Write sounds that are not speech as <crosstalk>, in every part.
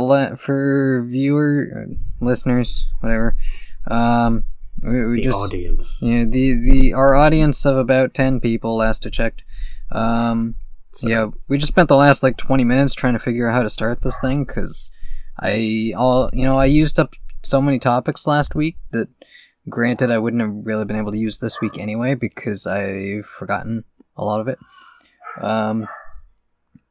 the for viewer uh, listeners, whatever. Um, we, we the just audience. yeah the the our audience of about ten people last I checked. Um, So- yeah, we just spent the last like twenty minutes trying to figure out how to start this thing because I all you know I used up so many topics last week that granted I wouldn't have really been able to use this week anyway because I've forgotten a lot of it. Um,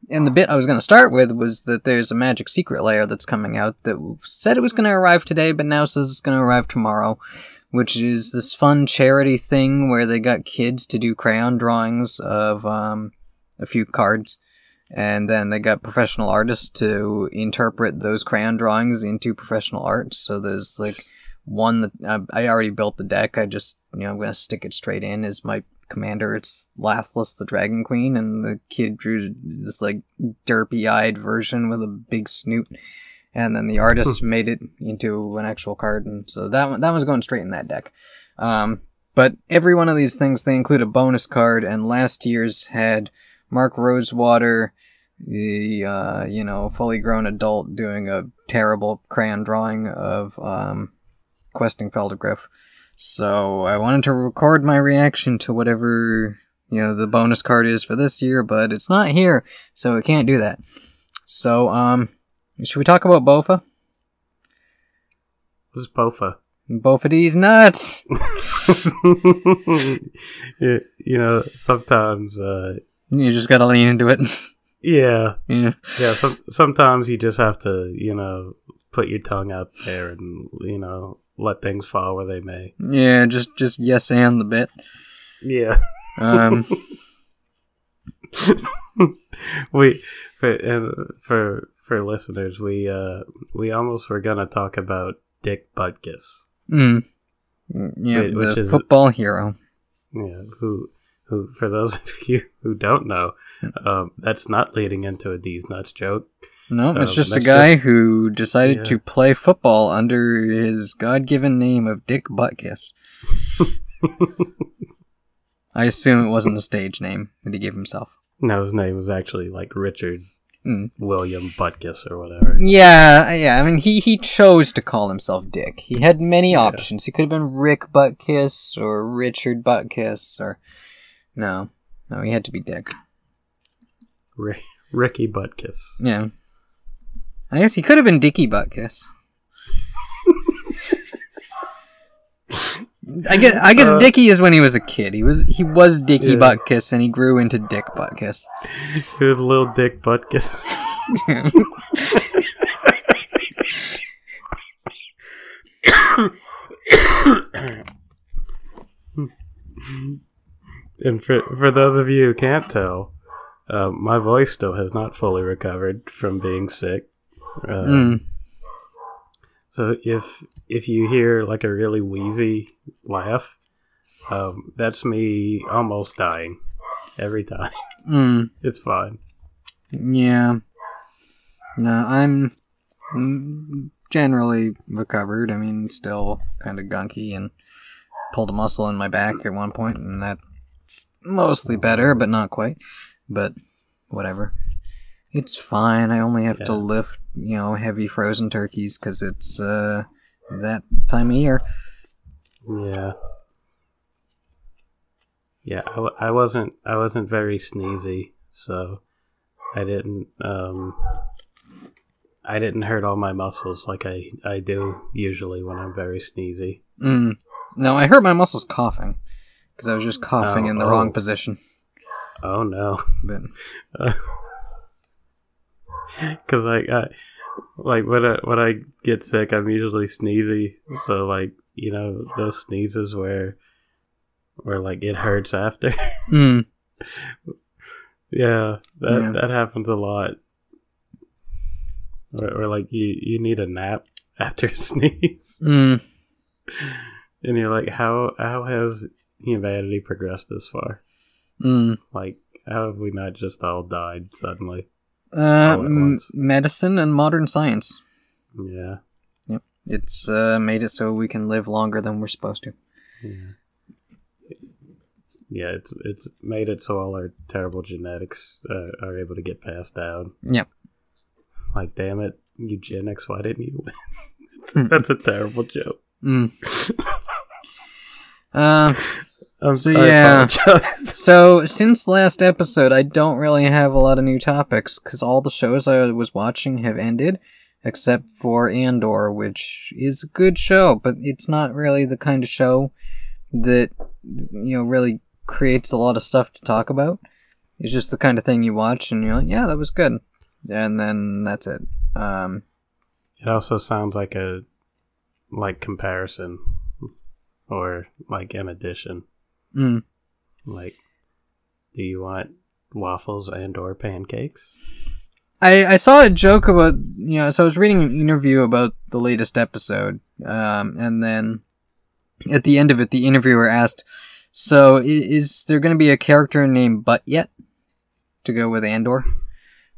and the bit I was going to start with was that there's a magic secret layer that's coming out that said it was going to arrive today, but now says it's going to arrive tomorrow, which is this fun charity thing where they got kids to do crayon drawings of um, a few cards. And then they got professional artists to interpret those crayon drawings into professional art. So there's like one that uh, I already built the deck. I just, you know, I'm going to stick it straight in as my commander. It's Lathliss the Dragon Queen, and the kid drew this like derpy eyed version with a big snoot. And then the artist made it into an actual card, and so that one that was going straight in that deck. Um, but every one of these things they include a bonus card, and last year's had Mark Rosewater, the uh, you know fully grown adult doing a terrible crayon drawing of um, questing Phelddagrif. So I wanted to record my reaction to whatever you know the bonus card is for this year, but it's not here, so we can't do that. So um, should we talk about Bofa? Who's Bofa? Bofa D's nuts. <laughs> Yeah, you know, sometimes, uh, You just gotta lean into it. yeah, <laughs> yeah. yeah. Some, sometimes you just have to, you know, put your tongue out there and you know let things fall where they may. Yeah, just just yes and the bit. Yeah, Um, <laughs> we for and for for listeners, we uh we almost were gonna talk about Dick Butkus. mm, yeah, which the is- football hero. Yeah, who who for those <laughs> of you who don't know, um, that's not leading into a D's nuts joke. No, it's just a guy just- who decided yeah. to play football under his God-given name of Dick Butkus. <laughs> I assume it wasn't a stage name that he gave himself. No, his name was actually like Richard Mm. William Butkus or whatever. Yeah, yeah. I mean, he he chose to call himself Dick. He had many options. He could have been Rick Butkiss or Richard Butkiss or no, no. He had to be Dick. Ri- Ricky Butkus. Yeah. I guess he could have been Dickie Butkiss. I guess I guess Uh, Dickie is when he was a kid. He was he was Dickie Yeah. Butkiss and he grew into Dick Butkiss. <laughs> He was little Dick Butkus. and for for those of you who can't tell, uh, my voice still has not fully recovered from being sick. Uh, Mm. So if if you hear like a really wheezy laugh, um, that's me almost dying every time. <laughs> Mm. it's fine. Yeah. No, I'm mm, generally recovered. I mean, still kind of gunky and pulled a muscle in my back at one point, and that's mostly better, but not quite. But whatever. It's fine. I only have to lift, you know, heavy frozen turkeys because it's uh, that time of year. Yeah. Yeah, I, w- I wasn't I wasn't very sneezy, so I didn't um I didn't hurt all my muscles like I I do usually when I'm very sneezy. Mm. No, I hurt my muscles coughing because I was just coughing Oh, in the wrong oh. position. Oh no. But <laughs> <laughs> Cuz like I like when I when I get sick I'm usually sneezy, so like, you know, those sneezes where where like it hurts after. mm. <laughs> Yeah, that Yeah. that happens a lot. Or, or like you you need a nap <laughs> after a sneeze, Mm. and you're like, how how has humanity progressed this far? Mm. Like, how have we not just all died suddenly? Uh, m- medicine and modern science. Yeah, Yep. It's uh, made it so we can live longer than we're supposed to. yeah, yeah, it's it's made it so all our terrible genetics uh, are able to get passed down. Yep. Like, damn it, eugenics! Why didn't you win? <laughs> That's a terrible joke. Mm. uh, I'm, So, yeah. <laughs> so since last episode, I don't really have a lot of new topics because all the shows I was watching have ended, except for Andor, which is a good show, but it's not really the kind of show that you know really creates a lot of stuff to talk about. It's just the kind of thing you watch and you're like, yeah, that was good, and then that's it. Um, It also sounds like a like comparison, or like an addition. Mm. Like, do you want waffles and or pancakes? I, I saw a joke about you know so I was reading an interview about the latest episode um, and then at the end of it the interviewer asked so is there going to be a character named Butt yet to go with Andor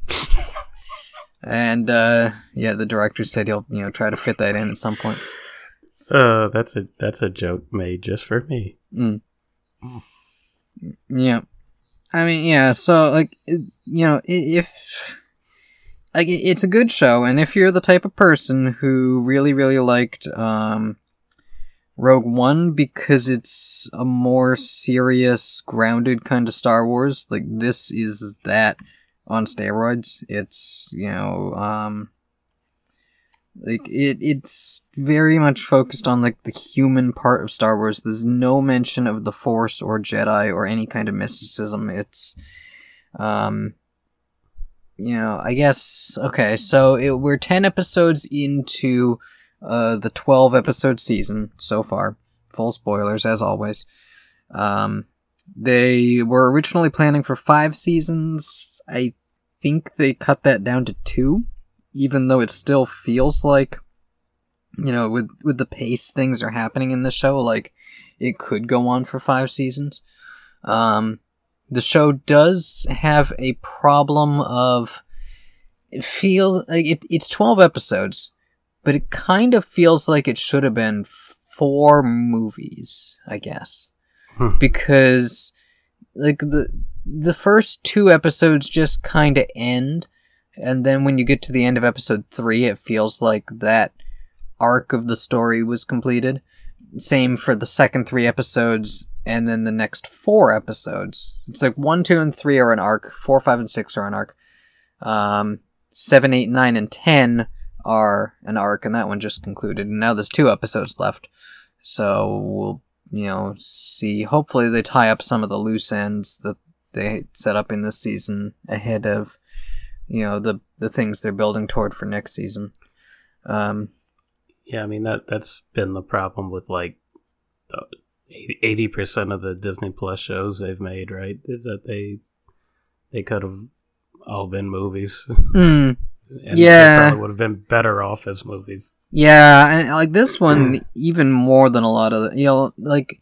<laughs> and uh, yeah the director said he'll you know try to fit that in at some point Uh, that's a that's a joke made just for me. Mm. Yeah. I mean, yeah, so, like, you know, if. Like, it's a good show, and if you're the type of person who really, really liked, um. Rogue One because it's a more serious, grounded kind of Star Wars. Like, this is that on steroids. It's, you know, um. Like it, it's very much focused on like the human part of Star Wars. There's no mention of the Force or Jedi or any kind of mysticism. It's, um, you know, I guess okay. So it, we're ten episodes into uh the twelve episode season so far. Full spoilers as always. Um, they were originally planning for five seasons. I think they cut that down to two even though it still feels like you know with with the pace things are happening in the show like it could go on for 5 seasons um the show does have a problem of it feels like it, it's 12 episodes but it kind of feels like it should have been four movies i guess Hmm. because like the the first two episodes just kind of end and then when you get to the end of episode three, it feels like that arc of the story was completed. Same for the second three episodes, and then the next four episodes. It's like one, two, and three are an arc. Four, five, and six are an arc. Um, seven, eight, nine, and ten are an arc, and that one just concluded. And now there's two episodes left. So we'll, you know, see. Hopefully they tie up some of the loose ends that they set up in this season ahead of you know the the things they're building toward for next season. Um, Yeah, I mean that that's been the problem with like eighty percent of the Disney Plus shows they've made. Right, is that they they could have all been movies. <laughs> and Yeah. they probably would have been better off as movies. yeah, and like this <clears throat> one, even more than a lot of the, you know, like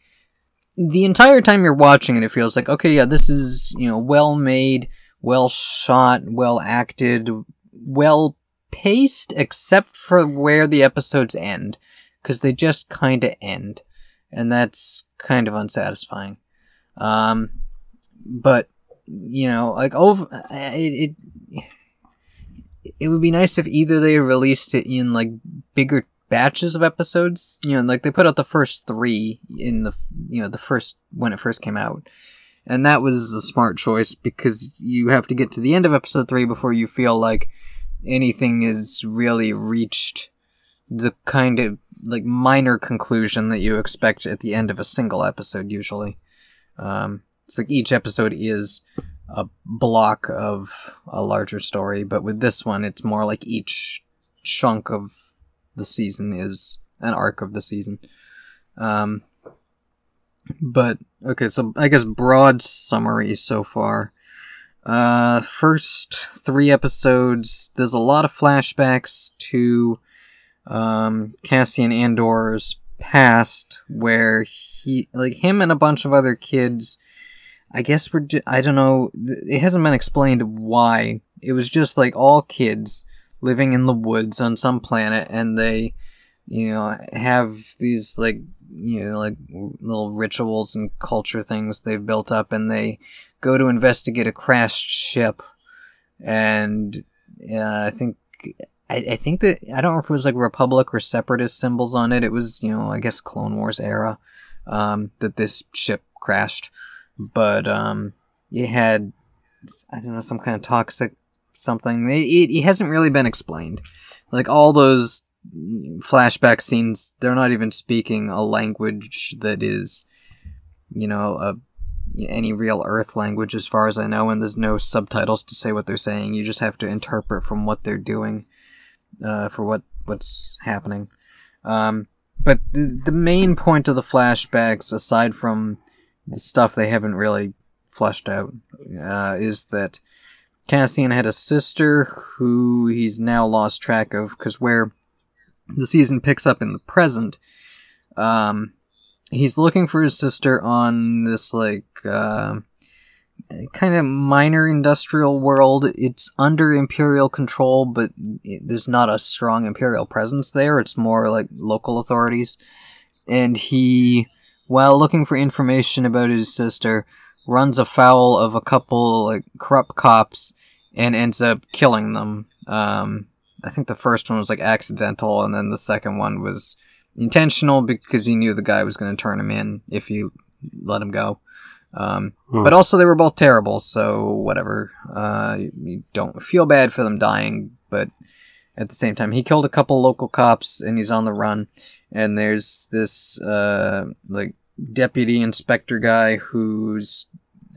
the entire time you're watching it, it feels like okay, yeah, this is you know well made, well shot, well acted, well paced, except for where the episodes end, because they just kind of end, and that's kind of unsatisfying. Um, but you know, like over it, it it would be nice if either they released it in like bigger batches of episodes. You know, like they put out the first three in the you know the first when it first came out, and that was a smart choice because you have to get to the end of episode three before you feel like anything is really reached the kind of like minor conclusion that you expect at the end of a single episode usually. Um, it's like each episode is a block of a larger story, but with this one, it's more like each chunk of the season is an arc of the season. Um, but okay, so I guess broad summary so far. Uh, first three episodes, there's a lot of flashbacks to um, Cassian Andor's past, where he, like him and a bunch of other kids, I guess we're, I don't know, it hasn't been explained why. It was just like all kids living in the woods on some planet, and they you know, have these like you know like little rituals and culture things they've built up, and they go to investigate a crashed ship, and uh, I think. I, I think that I don't know if it was like Republic or Separatist symbols on it. It was, you know, I guess Clone Wars era um, that this ship crashed, but um, it had I don't know some kind of toxic something. It, it, it hasn't really been explained. Like all those flashback scenes, they're not even speaking a language that is, you know, a any real Earth language as far as I know, and there's no subtitles to say what they're saying. You just have to interpret from what they're doing uh, for what what's happening. Um, but the, the main point of the flashbacks, aside from the stuff they haven't really fleshed out, uh, is that Cassian had a sister who he's now lost track of because where the season picks up in the present, um, he's looking for his sister on this like uh, kind of minor industrial world. It's under imperial control, but there's not a strong imperial presence there. It's more like local authorities, and he, while looking for information about his sister, runs afoul of a couple like corrupt cops and ends up killing them. Um, I think the first one was like accidental, and then the second one was intentional because he knew the guy was going to turn him in if he let him go. Um, hmm. But also, they were both terrible, so whatever. Uh, you, you don't feel bad for them dying, but at the same time, he killed a couple local cops and he's on the run. And there's this uh, like deputy inspector guy who's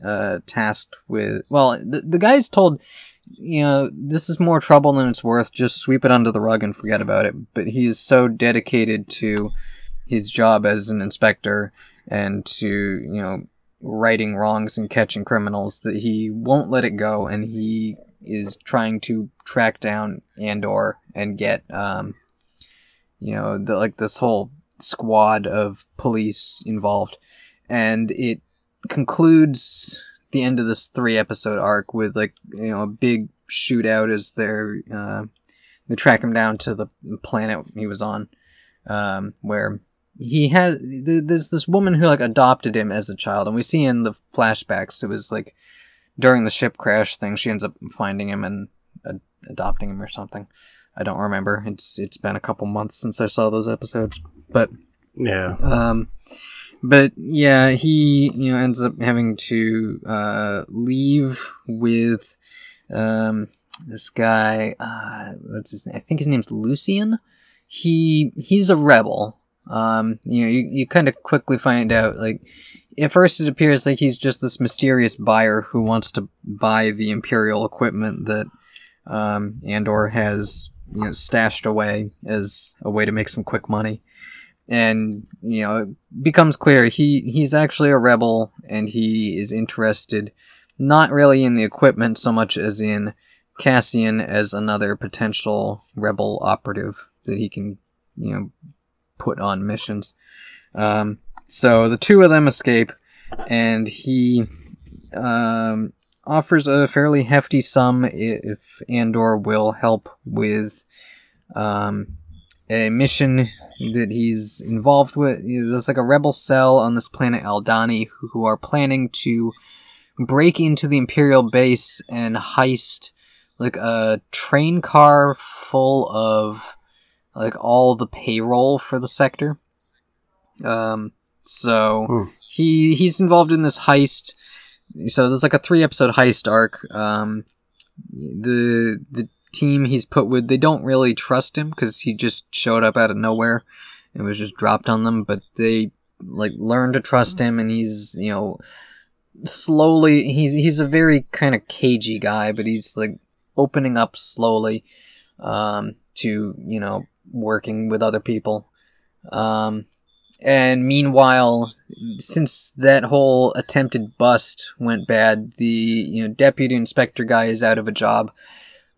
uh, tasked with. Well, the, the guy's told, you know, this is more trouble than it's worth. Just sweep it under the rug and forget about it. But he is so dedicated to his job as an inspector and to, you know, righting wrongs and catching criminals that he won't let it go and he is trying to track down Andor and get um you know the like this whole squad of police involved and it concludes the end of this three episode arc with like you know a big shootout as they're uh, they track him down to the planet he was on, um, where he has there's this woman who like adopted him as a child, and we see in the flashbacks it was like during the ship crash thing she ends up finding him and adopting him or something. I don't remember. It's it's been a couple months since I saw those episodes, but yeah. Um, but yeah, he you know ends up having to uh, leave with um, this guy. Uh, what's his name? I think his name's Luthen. He he's a rebel. Um, you know, you, you kind of quickly find out like at first it appears like he's just this mysterious buyer who wants to buy the imperial equipment that um, Andor has you know stashed away as a way to make some quick money and you know it becomes clear he he's actually a rebel and he is interested not really in the equipment so much as in Cassian as another potential rebel operative that he can you know put on missions. Um, so the two of them escape and he um, offers a fairly hefty sum if Andor will help with um, a mission that he's involved with. There's like a rebel cell on this planet Aldhani who are planning to break into the Imperial base and heist like a train car full of like all the payroll for the sector. Um, so hmm. he he's involved in this heist. So there's like a three episode heist arc. Um, the the team he's put with, they don't really trust him because he just showed up out of nowhere and was just dropped on them. But they like learn to trust him, and he's you know slowly. He's he's a very kind of cagey guy, but he's like opening up slowly um, to you know working with other people. Um, and meanwhile, since that whole attempted bust went bad, the you know deputy inspector guy is out of a job,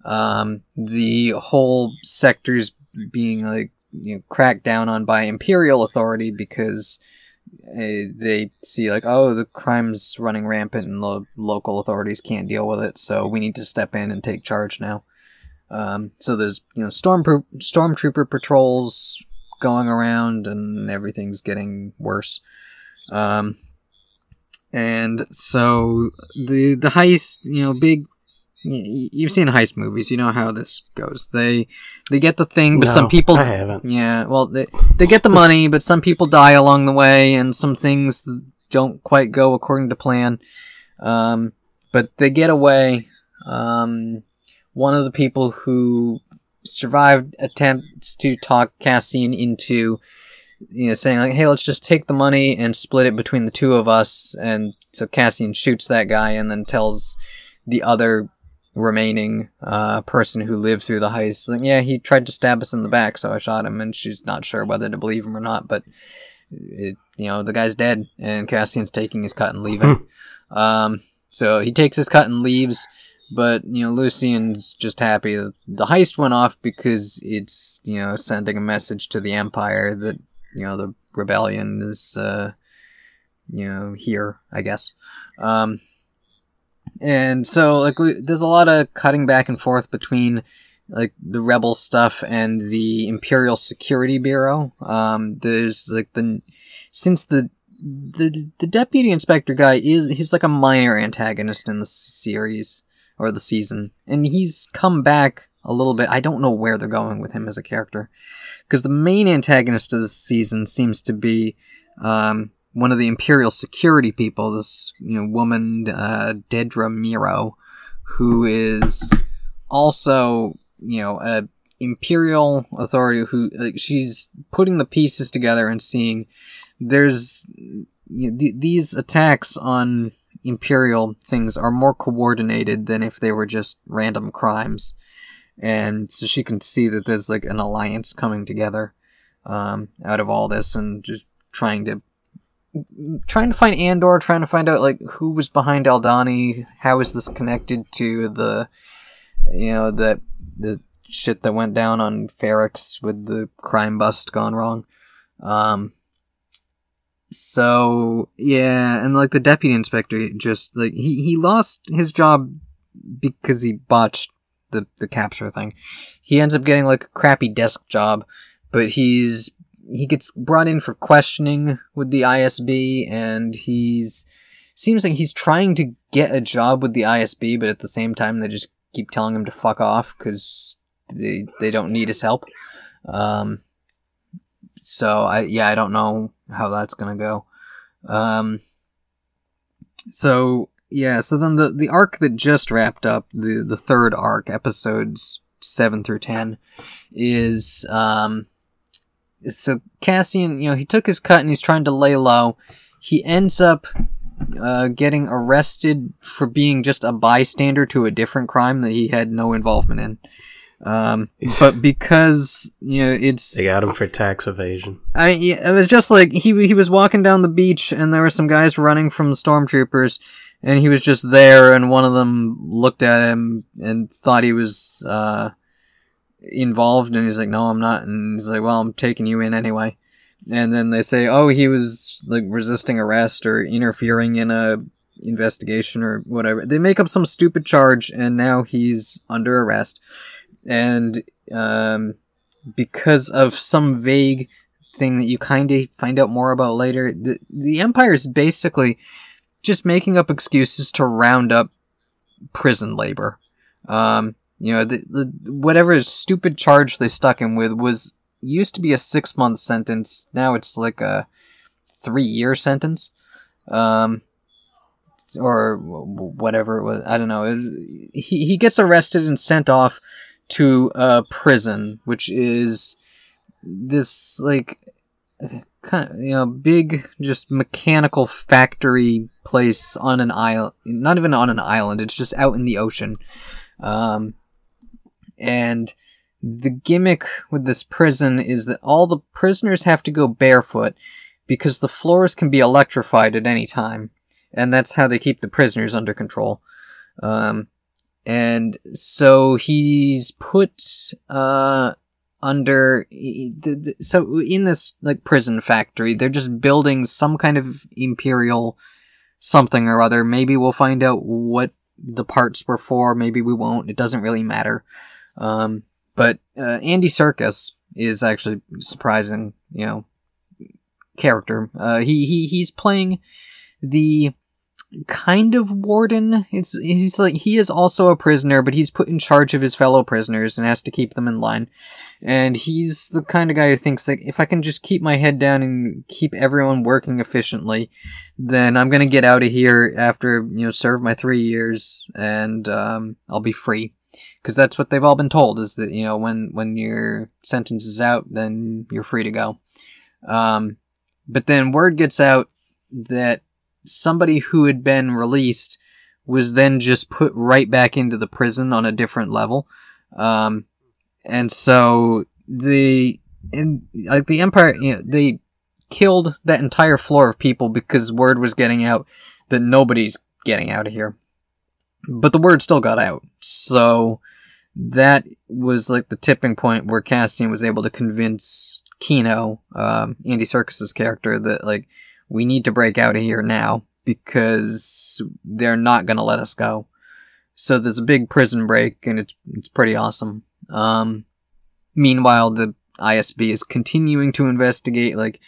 um, the whole sector's being like you know, cracked down on by imperial authority because uh, they see like oh the crime's running rampant and the local authorities can't deal with it so we need to step in and take charge now um, so there's you know storm stormtrooper patrols going around, and everything's getting worse. Um, and so the the heist, you know, big. You've seen heist movies. You know how this goes. They they get the thing, but some people I haven't. yeah, well, they, they get the money, but some people die along the way, and some things don't quite go according to plan. Um, but they get away. Um, one of the people who survived attempts to talk Cassian into, you know, saying like, "Hey, let's just take the money and split it between the two of us." And so Cassian shoots that guy, and then tells the other remaining uh, person who lived through the heist. Like, yeah, he tried to stab us in the back, so I shot him, and she's not sure whether to believe him or not. But it, you know, the guy's dead, and Cassian's taking his cut and leaving. <laughs> um, so he takes his cut and leaves. But you know, Luthen's just happy that the heist went off because it's you know sending a message to the Empire that you know the rebellion is uh, you know here, I guess. Um, and so like we, there's a lot of cutting back and forth between like the rebel stuff and the imperial security bureau. Um there's like the since the the the deputy inspector guy is he's like a minor antagonist in the series or the season. And he's come back a little bit. I don't know where they're going with him as a character. Because the main antagonist of the season seems to be um one of the imperial security people this you know woman uh Dedra Meero who is also you know a imperial authority who like she's putting the pieces together and seeing there's you know, th- these attacks on imperial things are more coordinated than if they were just random crimes. And so she can see that there's like an alliance coming together um, out of all this and just trying to trying to find Andor, trying to find out like who was behind Aldhani, how is this connected to the you know the the shit that went down on Ferrex with the crime bust gone wrong. Um so yeah, and like the deputy inspector just like he, he lost his job because he botched the, the capture thing. He ends up getting like a crappy desk job, but he's he gets brought in for questioning with the ISB and he's seems like he's trying to get a job with the ISB but at the same time they just keep telling him to fuck off cuz they they don't need his help. Um so I yeah, I don't know how that's to go. Um so yeah, so then the the arc that just wrapped up, the the third arc, episodes 7 through 10 is um so Cassian, you know, he took his cut and he's trying to lay low. He ends up uh, getting arrested for being just a bystander to a different crime that he had no involvement in. Um, <laughs> but because you know it's They got him for tax evasion. I it was just like he he was walking down the beach and there were some guys running from the stormtroopers and he was just there and one of them looked at him and thought he was uh involved and he's like no I'm not and he's like well I'm taking you in anyway and then they say oh he was like resisting arrest or interfering in a investigation or whatever they make up some stupid charge and now he's under arrest and um because of some vague thing that you kind of find out more about later. The, the Empire is basically just making up excuses to round up prison labor. Um, you know, the, the whatever stupid charge they stuck him with was used to be a six month sentence. Now it's like a three year sentence. Um, or whatever it was. I don't know. It, he, he gets arrested and sent off to a prison, which is this like kind of you know big just mechanical factory place on an island not even on an island it's just out in the ocean um and the gimmick with this prison is that all the prisoners have to go barefoot because the floors can be electrified at any time. And that's how they keep the prisoners under control. Um and so he's put uh under the, the, so in this like prison factory they're just building some kind of imperial something or other. Maybe we'll find out what the parts were for. Maybe we won't. It doesn't really matter um but uh, Andy Serkis is actually surprising. You know, character. Uh, he he he's playing the kind of warden. It's he's like he is also a prisoner, but he's put in charge of his fellow prisoners and has to keep them in line. And he's the kind of guy who thinks like if I can just keep my head down and keep everyone working efficiently, then I'm gonna get out of here after you know serve my three years and um, I'll be free. Because that's what they've all been told is that you know when when your sentence is out, then you're free to go. Um, but then word gets out that somebody who had been released was then just put right back into the prison on a different level. Um, and so the, in, like the Empire, you know, they killed that entire floor of people because word was getting out that nobody's getting out of here. But the word still got out. So that was like the tipping point where Cassian was able to convince Kino, um, Andy Serkis's character, that like, we need to break out of here now because they're not to let us go. So there's a big prison break and it's it's pretty awesome. Um, meanwhile, the ISB is continuing to investigate like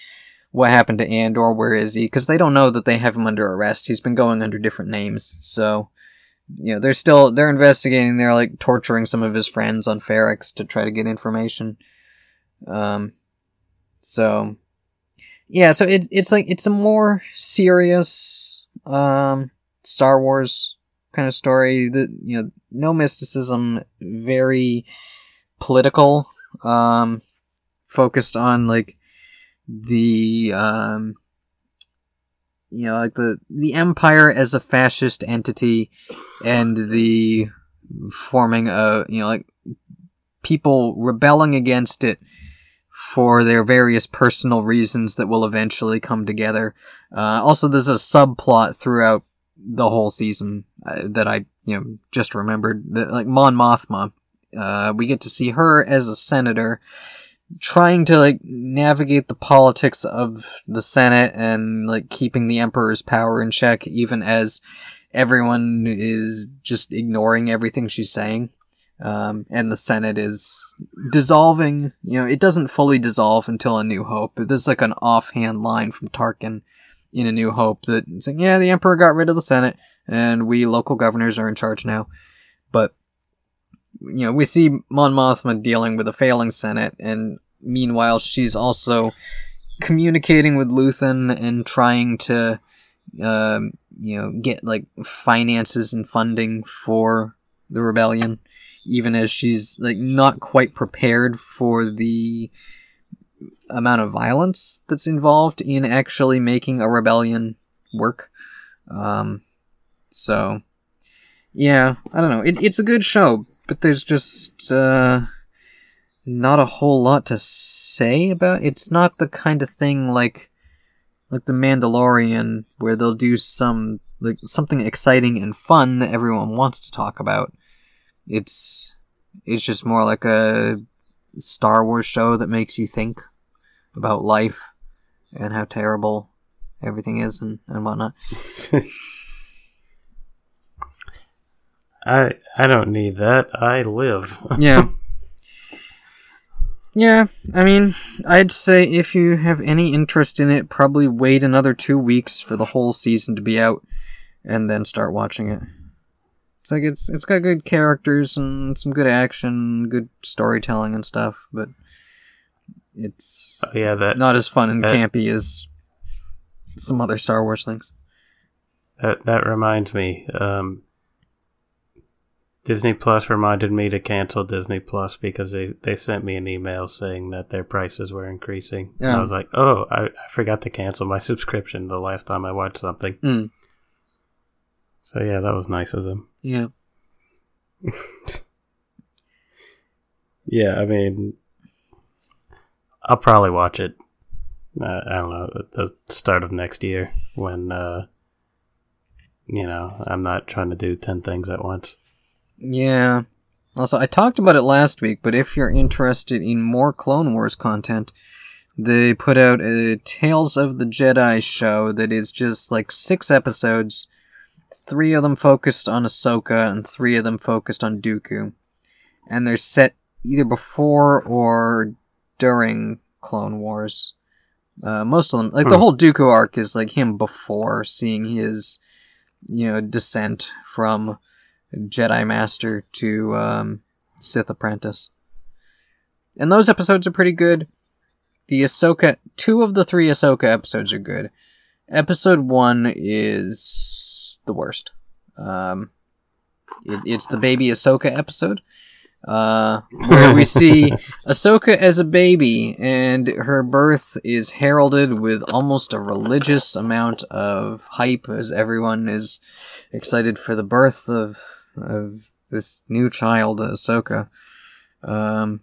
what happened to Andor, where is he? Because they don't know that they have him under arrest. He's been going under different names, so you know they're still they're investigating. They're like torturing some of his friends on Ferrex to try to get information. Um, so yeah, so it's it's like it's a more serious um Star Wars kind of story. That you know no mysticism, very political, um, focused on like the um you know like the the empire as a fascist entity and the forming of you know like people rebelling against it for their various personal reasons that will eventually come together. Uh, also, there's a subplot throughout the whole season uh, that I you know just remembered that like Mon Mothma. Uh, we get to see her as a senator trying to like navigate the politics of the Senate and like keeping the Emperor's power in check, even as everyone is just ignoring everything she's saying um, and the Senate is dissolving. You know, it doesn't fully dissolve until A New Hope. There's like an offhand line from Tarkin in A New Hope that saying, "Yeah, the Emperor got rid of the Senate, and we local governors are in charge now." But you know, we see Mon Mothma dealing with a failing Senate, and meanwhile, she's also communicating with Luthen and trying to, um, you know, get like finances and funding for the rebellion even as she's like not quite prepared for the amount of violence that's involved in actually making a rebellion work. Um, so yeah, I don't know. It, it's a good show, but there's just uh, not a whole lot to say about. It. It's not the kind of thing like like the Mandalorian where they'll do some like something exciting and fun that everyone wants to talk about. It's it's just more like a Star Wars show that makes you think about life and how terrible everything is and, and whatnot. <laughs> I I don't need that. I live. yeah. <laughs> Yeah, I mean, I'd say if you have any interest in it, probably wait another two weeks for the whole season to be out, and then start watching it. It's like it's it's got good characters and some good action, good storytelling and stuff, but it's oh, yeah, that not as fun and that, campy as some other Star Wars things. That that reminds me. Um, Disney Plus reminded me to cancel Disney Plus because they, they sent me an email saying that their prices were increasing. Yeah. And I was like, oh, I, I forgot to cancel my <laughs> subscription the last time I watched something. Mm. So yeah, that was nice of them. <laughs> Yeah. yeah, I mean, I'll probably watch it. Uh, I don't know at the start of next year when uh, you know I'm not trying to do ten things at once. Yeah. Also, I talked about it last week, but if you're interested in more Clone Wars content, they put out a Tales of the Jedi show that is just like six episodes three of them focused on Ahsoka and three of them focused on Dooku. And they're set either before or during Clone Wars. Uh, most of them, like the whole Dooku arc, is like him before seeing his, you know, descent from Jedi Master to um, Sith Apprentice. And those episodes are pretty good. The Ahsoka, two of the three Ahsoka episodes are good. Episode one is the worst. Um, it, it's the baby Ahsoka episode, uh, where we <laughs> see Ahsoka as a baby, and her birth is heralded with almost a religious amount of hype, as everyone is excited for the birth of of this new child, Ahsoka. Um,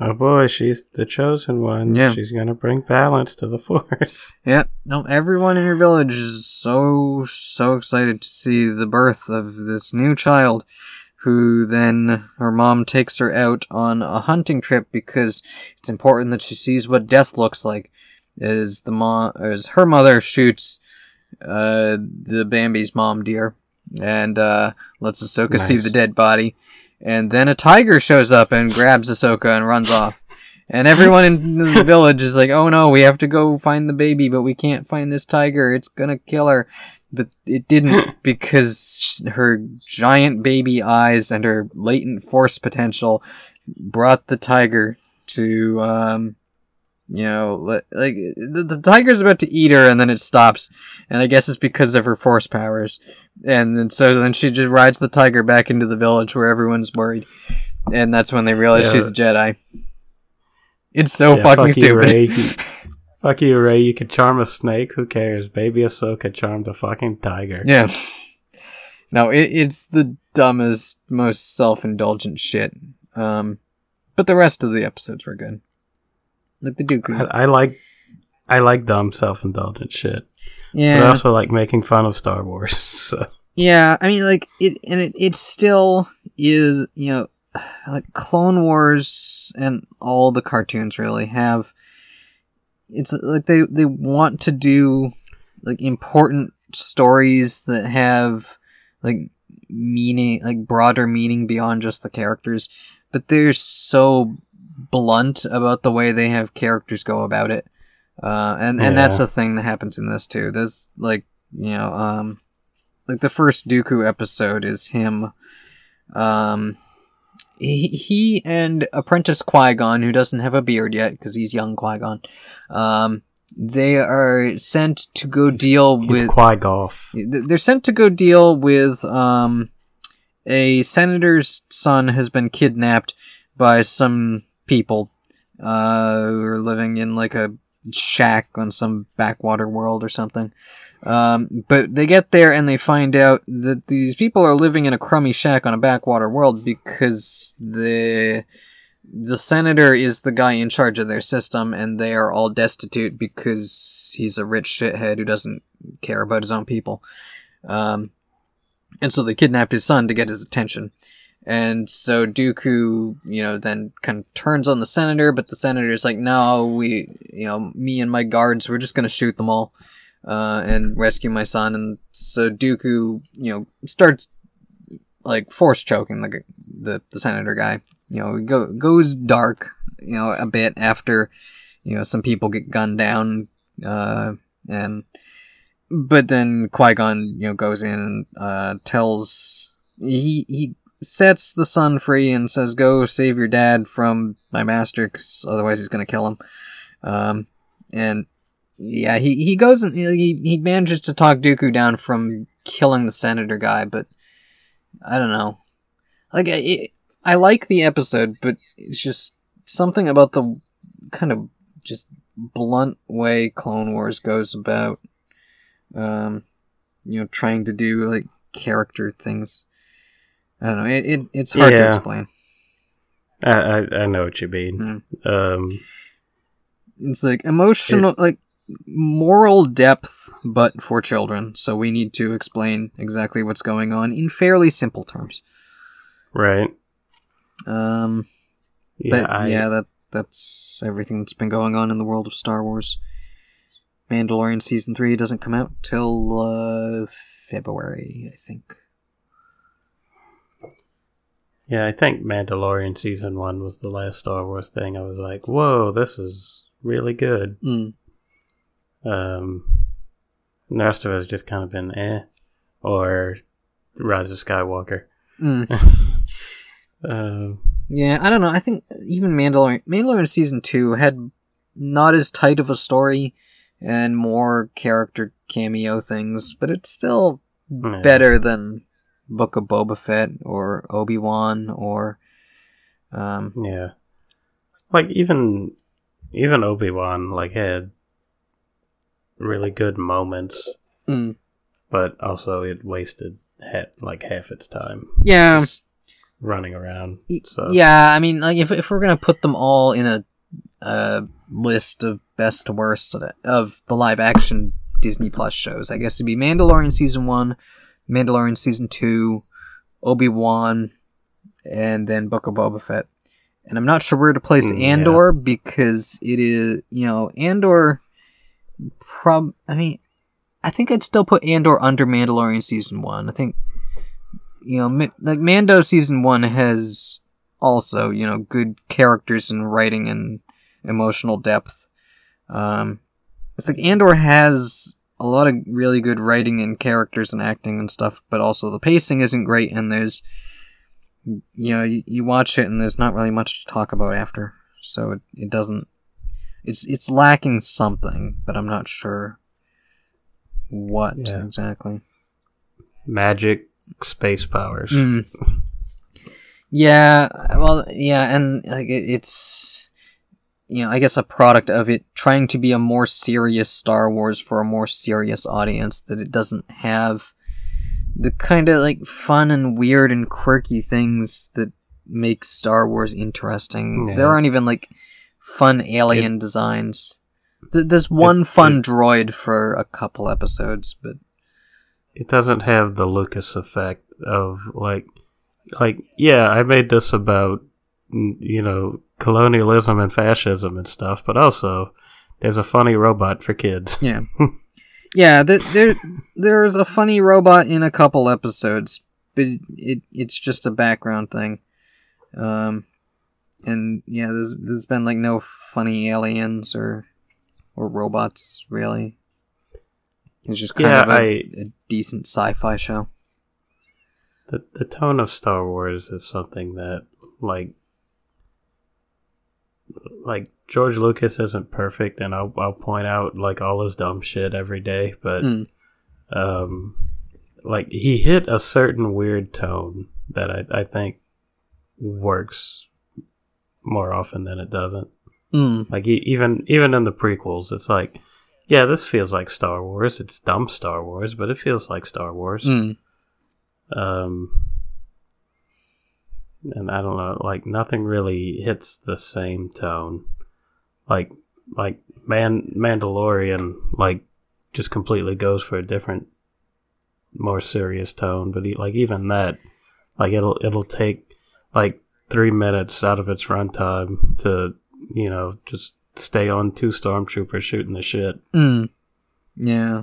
Oh boy, she's the chosen one. Yeah. She's gonna bring balance to the <laughs> force. Yep. no, everyone in your village is so, so excited to see the birth of this new child, who then her mom takes her out on a hunting trip because it's important that she sees what death looks like. As the mom, as her mother shoots, uh, the Bambi's mom deer, and, uh, lets Ahsoka see the dead body. And then a tiger shows up and grabs Ahsoka and runs off. And everyone in the <laughs> village is like, oh no, we have to go find the baby, but we can't find this tiger. It's gonna kill her. But it didn't <laughs> because her giant baby eyes and her latent force potential brought the tiger to, um, you know, like, the, the tiger's about to eat her and then it stops. And I guess it's because of her force powers. And then so then she just rides the tiger back into the village where everyone's worried. And that's when they realize Yeah. she's a Jedi. It's so Yeah, fucking <laughs> fuck you, stupid. Rey. Fuck you, Rey. You could charm a snake. Who cares? Baby Ahsoka charmed a fucking tiger. yeah. No, it, it's the dumbest, most self-indulgent shit. Um, but the rest of the episodes were good. Like the Dooku. I, I like, I like dumb, self-indulgent shit. But I Yeah. also like making fun of Star Wars. <laughs> So Yeah, I mean, like it, and it, it still is, you know, <sighs> like Clone Wars and all the cartoons really have. It's like they they want to do like important stories that have like meaning, like broader meaning beyond just the characters, but they're so blunt about the way they have characters go about it. Uh, and and that's a thing that happens in this too. There's like you know, um, like the first Dooku episode is him. Um, he, he and Apprentice Qui Gon, who doesn't have a beard yet because he's young Qui Gon, um, they are sent to go deal he's with. Qui Golf. They're sent to go deal with um, a senator's son has been kidnapped by some people uh, who are living in like a shack on some backwater world or something. Um, but they get there and they find out that these people are living in a crummy shack on a backwater world because the the senator is the guy in charge of their system and they are all destitute because he's a rich shithead who doesn't care about his own people. Um, and so they kidnapped his son to get his attention. And so Dooku, you know, then kind of turns on the senator, but the senator's like, no, we, you know, me and my guards, we're just gonna shoot them all, uh, and rescue my son. And so Dooku, you know, starts, like, force choking the, the, the senator guy. You know, go, goes dark, you know, a bit after, you know, some people get gunned down, uh, and, but then Qui-Gon, you know, goes in and, uh, tells, he, he sets the son free and says, "Go save your dad from my master, because otherwise he's gonna kill him." Um, and yeah, he he goes and he he manages to talk Dooku down from killing the senator guy, but I don't know. Like I I like the episode, but it's just something about the kind of just blunt way Clone Wars goes about, um, you know, trying to do like character things. I don't know. It, it it's hard to explain. I, I, I know what you mean. Um, It's like emotional, like moral depth, but for children. So we need to explain exactly what's going on in fairly simple terms. right. Um, Yeah. but I, yeah, that that's everything that's been going on in the world of Star Wars. Mandalorian season three doesn't come out till uh, February, I think. Yeah, I think Mandalorian season one was the last Star Wars thing. I was like, whoa, this is really good. Mm. Um, and the rest of it has just kind of been eh, or Rise of Skywalker. Mm. <laughs> Um, Yeah, I don't know. I think even Mandalorian, Mandalorian season two had not as tight of a story and more character cameo things, but it's still Yeah. better than Book of Boba Fett or Obi Wan or um, yeah, like even even Obi Wan like had really good moments, mm, but also it wasted ha- like half its time yeah, running around. So yeah. I mean, like if if we're gonna put them all in a uh, list of best to worst of the- of the live action Disney Plus shows, I guess it'd be Mandalorian season one, Mandalorian season two, Obi Wan, and then Book of Boba Fett. And I'm not sure where to place Mm, yeah. Andor because it is, you know, Andor. Prob, I mean, I think I'd still put Andor under Mandalorian season one. I think, you know, Ma- like Mando season one has also, you know, good characters and writing and emotional depth. Um, it's like Andor has a lot of really good writing and characters and acting and stuff, but also the pacing isn't great, and there's, you know, you, you watch it and there's not really much to talk about after, so it, it doesn't. It's it's lacking something, but I'm not sure what Yeah. exactly. magic, space powers. Mm. Yeah, well, yeah, and like it, it's you know, I guess a product of it trying to be a more serious Star Wars for a more serious audience that it doesn't have the kind of like fun and weird and quirky things that make Star Wars interesting. Yeah. There aren't even like fun alien designs. Th- There's one it- fun droid for a couple episodes, but it doesn't have the Lucas effect of like like yeah, I made this about you know colonialism and fascism and stuff, but also there's a funny robot for kids. <laughs> Yeah. yeah, th- there there's a funny robot in a couple episodes, but it, it it's just a background thing. Um and yeah, there's there's been like no funny aliens or or robots really. It's just kind Yeah, of a, I- a decent sci-fi show. The the tone of Star Wars is something that like like George Lucas isn't perfect, and I'll I'll point out like all his dumb shit every day, but Mm. um, like he hit a certain weird tone that I I think works more often than it doesn't. Mm. Like e- even even in the prequels, it's like, yeah, this feels like Star Wars. It's dumb Star Wars, but it feels like Star Wars. Mm. Um, and I don't know, like nothing really hits the same tone. Like like Man Mandalorian, like just completely goes for a different, more serious tone. But he, like even that, like it'll it'll take like three minutes out of its runtime to you know just stay on two stormtroopers shooting the shit. Mm. Yeah.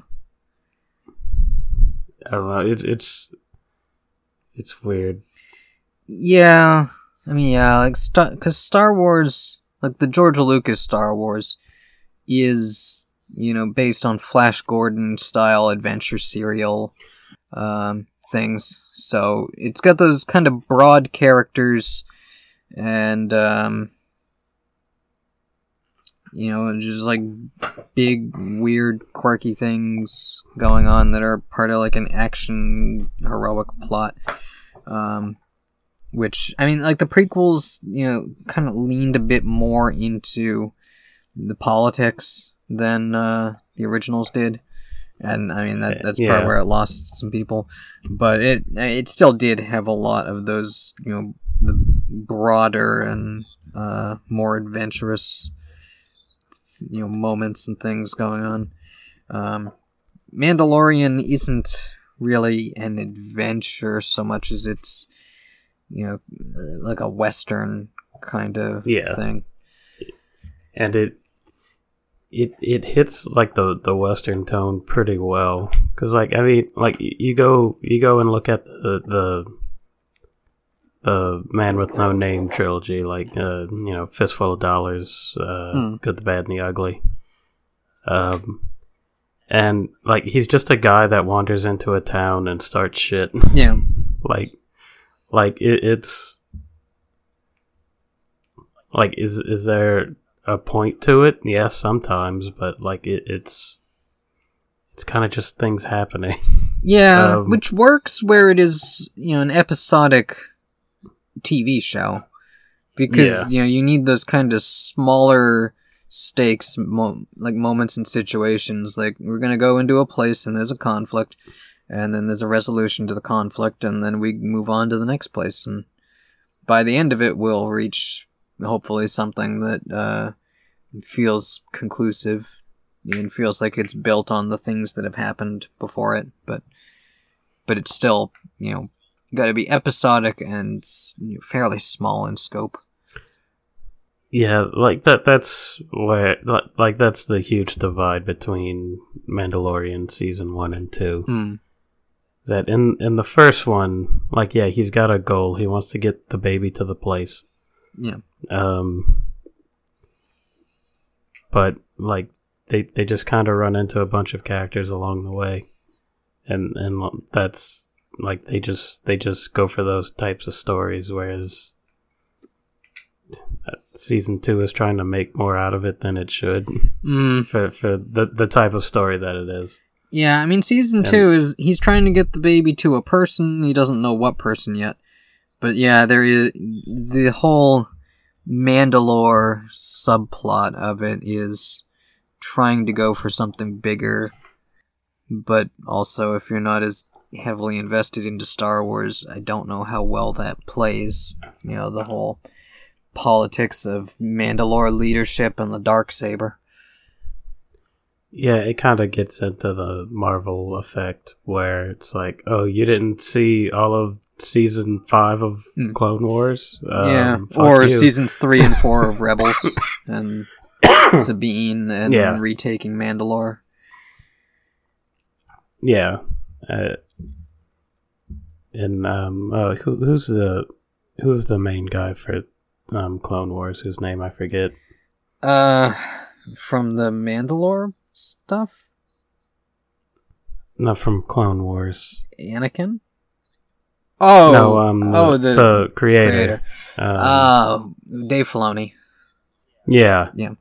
I don't know. It, it's it's weird. Yeah, I mean, yeah, like Star, because Star Wars, like the George Lucas Star Wars, is you know based on Flash Gordon style adventure serial um, things. So it's got those kind of broad characters, and um, you know, just like big, weird, quirky things going on that are part of like an action heroic plot. Um, which I mean, like the prequels, you know, kind of leaned a bit more into the politics than uh, the originals did, and I mean that that's part where it lost some people, but it it still did have a lot of those, you know, the broader and uh, more adventurous, you know, moments and things going on. Um, Mandalorian isn't really an adventure so much as it's you know like a western kind of Yeah. thing. and it it it hits like the the western tone pretty well because like i mean like you go you go and look at the the the Man with No Name trilogy, like uh, you know, Fistful of Dollars, uh, Hmm. Good, the Bad, and the Ugly. Um, and like he's just a guy that wanders into a town and starts shit. Yeah. <laughs> like, like it, it's like is is there a point to it? Yes, sometimes, but like it, it's it's kind of just things happening. <laughs> Yeah, Um, which works where it is, you know, an episodic TV show. Because, Yeah. you know, you need those kind of smaller stakes, mo- like moments and situations. Like, we're going to go into a place and there's a conflict, and then there's a resolution to the conflict, and then we move on to the next place. And by the end of it, we'll reach, hopefully, something that uh, feels conclusive and feels like it's built on the things that have happened before it. But but it's still you know got to be episodic and you know, fairly small in scope. Yeah, like that. That's where, like, like that's the huge divide between Mandalorian season one and two. Hmm. That in in the first one, like, yeah, he's got a goal. He wants to get the baby to the place. Yeah. Um, but like they they just kind of run into a bunch of characters along the way, and and that's like they just they just go for those types of stories, whereas season two is trying to make more out of it than it should Mm. for for the the type of story that it is. Yeah, I mean, season And- two is he's trying to get the baby to a person. He doesn't know what person yet, but yeah, there is the whole Mandalore subplot of it is trying to go for something bigger. But also, if you're not as heavily invested into Star Wars, I don't know how well that plays. You know, the whole politics of Mandalore leadership and the dark saber. Yeah, it kind of gets into the Marvel effect where it's like, oh, you didn't see all of season five of Hmm. Clone Wars? Um, yeah, or you. seasons three and four of <laughs> Rebels and <coughs> Sabine and Yeah. retaking Mandalore. Yeah, uh, and um, uh, who, who's the who's the main guy for um Clone Wars? Whose name I forget. Uh, from the Mandalore stuff, Not from Clone Wars. Anakin. Oh, no, um, oh, the, the, creator. creator. Um, Uh, Dave Filoni. yeah, Yeah.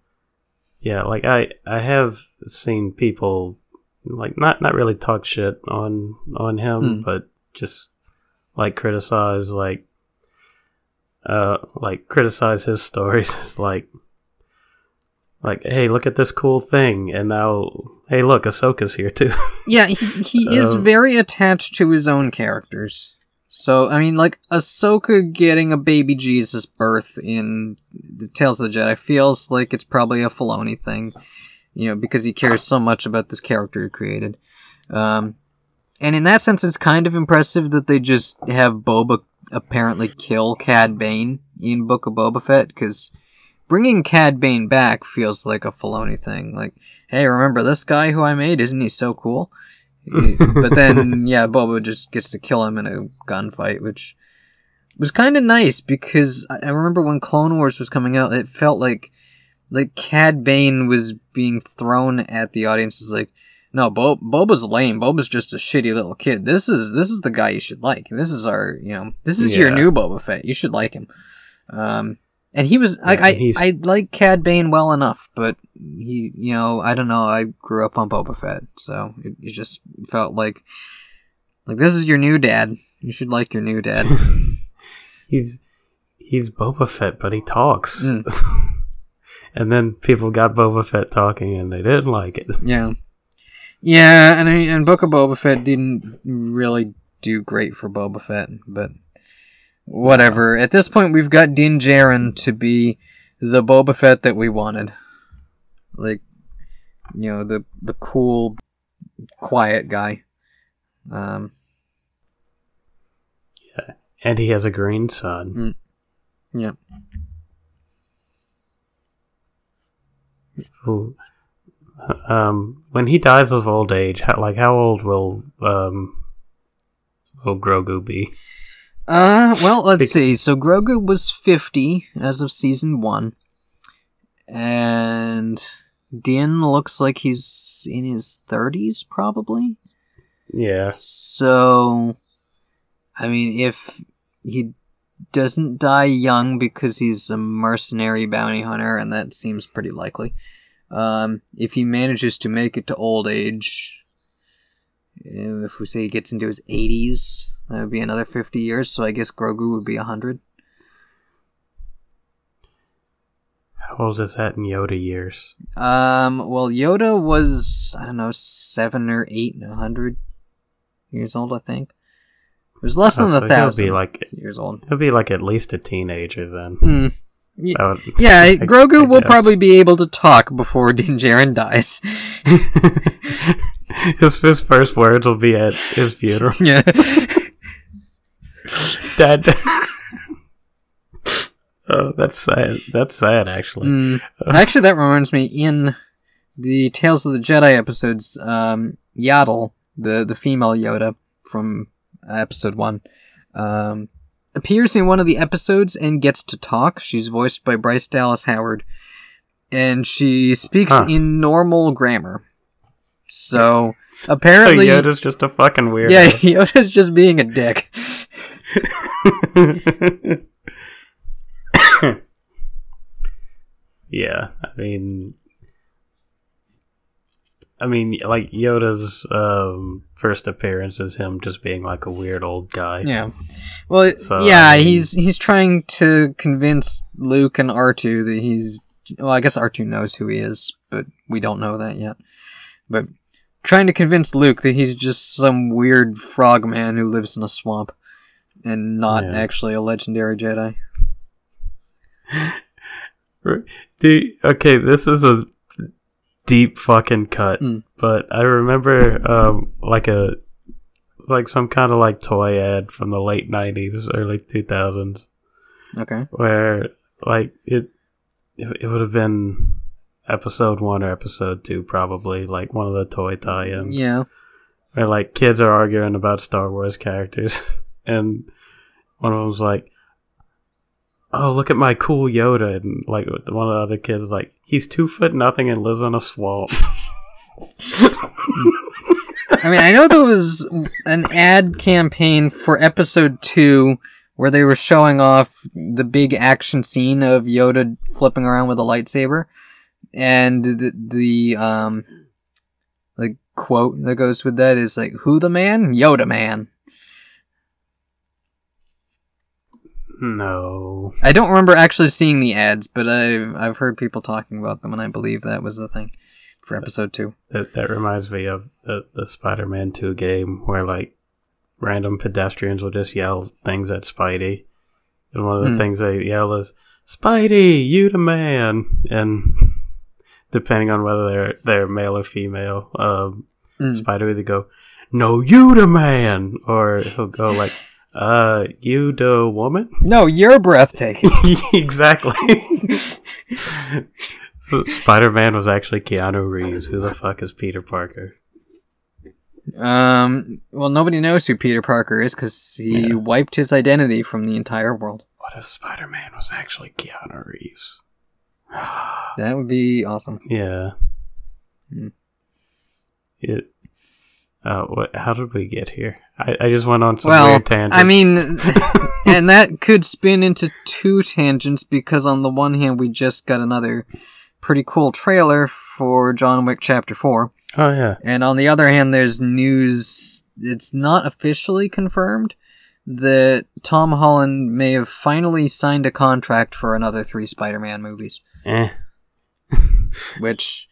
yeah. Like I, I have seen people like not not really talk shit on on him, Hmm. but just like criticize like uh like criticize his <laughs> stories. It's <laughs> like like hey, look at this cool thing, and now hey, look, Ahsoka's here too. <laughs> Yeah, he, he is Um, very attached to his own characters. So, I mean, like, Ahsoka getting a baby Jesus birth in the Tales of the Jedi feels like it's probably a Filoni thing, you know, because he cares so much about this character he created. Um, and in that sense, it's kind of impressive that they just have Boba apparently kill Cad Bane in Book of Boba Fett, because bringing Cad Bane back feels like a Filoni thing. Like, hey, remember this guy who I made? Isn't he so cool? <laughs> but then, yeah, Boba just gets to kill him in a gunfight, which was kind of nice because I remember when Clone Wars was coming out, it felt like like Cad Bane was being thrown at the audience as like, no, Bo- Boba's lame. Boba's just a shitty little kid. This is this is the guy you should like. This is our, you know, this is your new Boba Fett. You should like him. Um, and he was like, Yeah, I I like Cad Bane well enough, but he, you know, I don't know. I grew up on Boba Fett, so it, it just felt like like this is your new dad. You should like your new dad. <laughs> he's he's Boba Fett, but he talks. Mm. <laughs> and then people got Boba Fett talking, and they didn't like it. <laughs> yeah, yeah, and and Book of Boba Fett didn't really do great for Boba Fett, but whatever. At this point, we've got Din Djarin to be the Boba Fett that we wanted. Like, you know, the the cool, quiet guy. Um, yeah, And he has a green son. yeah. Who, um, when he dies of old age, how, like how old will um will Grogu be? Uh, well, let's see. So Grogu was 50 as of season 1. And Din looks like he's in his 30s, probably. Yeah. So, I mean, if he doesn't die young because he's a mercenary bounty hunter, and that seems pretty likely. Um, if he manages to make it to old age, if we say he gets into his 80s, that would be another 50 years, so I guess Grogu would be 100. How old is that in Yoda years? Um, well, Yoda was, I don't know, 7 or 8, 100 years old, I think. It was less Oh, than so a he'll thousand be like years old. he'll be like at least a teenager then. Hmm. Ye- would- Yeah, <laughs> I- <laughs> Grogu I will probably be able to talk before <laughs> Din Djarin dies. his his first words will be at his funeral. yeah. <laughs> Dad. <laughs> oh, that's sad. That's sad, actually. Mm. Actually, that reminds me. In the Tales of the Jedi episodes, um, Yaddle, the the female Yoda from episode one, um, appears in one of the episodes and gets to talk. She's voiced by Bryce Dallas Howard, and she speaks Huh. in normal grammar. So <laughs> So apparently, Yoda's just a fucking weirdo. yeah, Yoda's just being a dick. <laughs> yeah, I mean, I mean, like Yoda's um, first appearance is him just being like a weird old guy. Yeah. Well, it- So, yeah, he's he's trying to convince Luke and R2 that he's well, I guess R2 knows who he is, but we don't know that yet. But trying to convince Luke that he's just some weird frog man who lives in a swamp and not Yeah. actually a legendary Jedi. <laughs> Do okay, this is a deep fucking cut, Mm. but I remember um, like a like some kind of like toy ad from the late '90s, early 2000s, Okay. where like it it, it would have been episode one or episode two, probably like one of the toy tie-ins. Yeah. where like kids are arguing about Star Wars characters, <laughs> and one of them was like, "Oh, look at my cool Yoda," and like one of the other kids was like, "He's two foot nothing and lives in a swamp." <laughs> I mean, I know there was an ad campaign for episode two where they were showing off the big action scene of Yoda flipping around with a lightsaber, and the, the um the quote that goes with that is like, "Who the man? Yoda man." No, I don't remember actually seeing the ads, but I've I've heard people talking about them, and I believe that was the thing for episode two. that that reminds me of the the Spider-Man Two game where like random pedestrians will just yell things at Spidey, and one of the Hmm. things they yell is "Spidey, you the man," and <laughs> depending on whether they're they're male or female, um, Mm. Spider either go, "No, you the man," or he'll go like, "Uh, you the woman." <laughs> No, you're breathtaking. <laughs> exactly. <laughs> so Spider Man was actually Keanu Reeves. Who the fuck is Peter Parker? Um, well, nobody knows who Peter Parker is because he Yeah. wiped his identity from the entire world. What if Spider Man was actually Keanu Reeves? <gasps> That would be awesome. yeah. Hmm. It. Uh, what? How did we get here? I, I just went on some well, weird tangents. I mean, <laughs> and that could spin into two tangents because on the one hand, we just got another pretty cool trailer for John Wick Chapter 4. oh yeah, And on the other hand, there's news, it's not officially confirmed, that Tom Holland may have finally signed a contract for another three Spider Man movies. eh. <laughs> Which,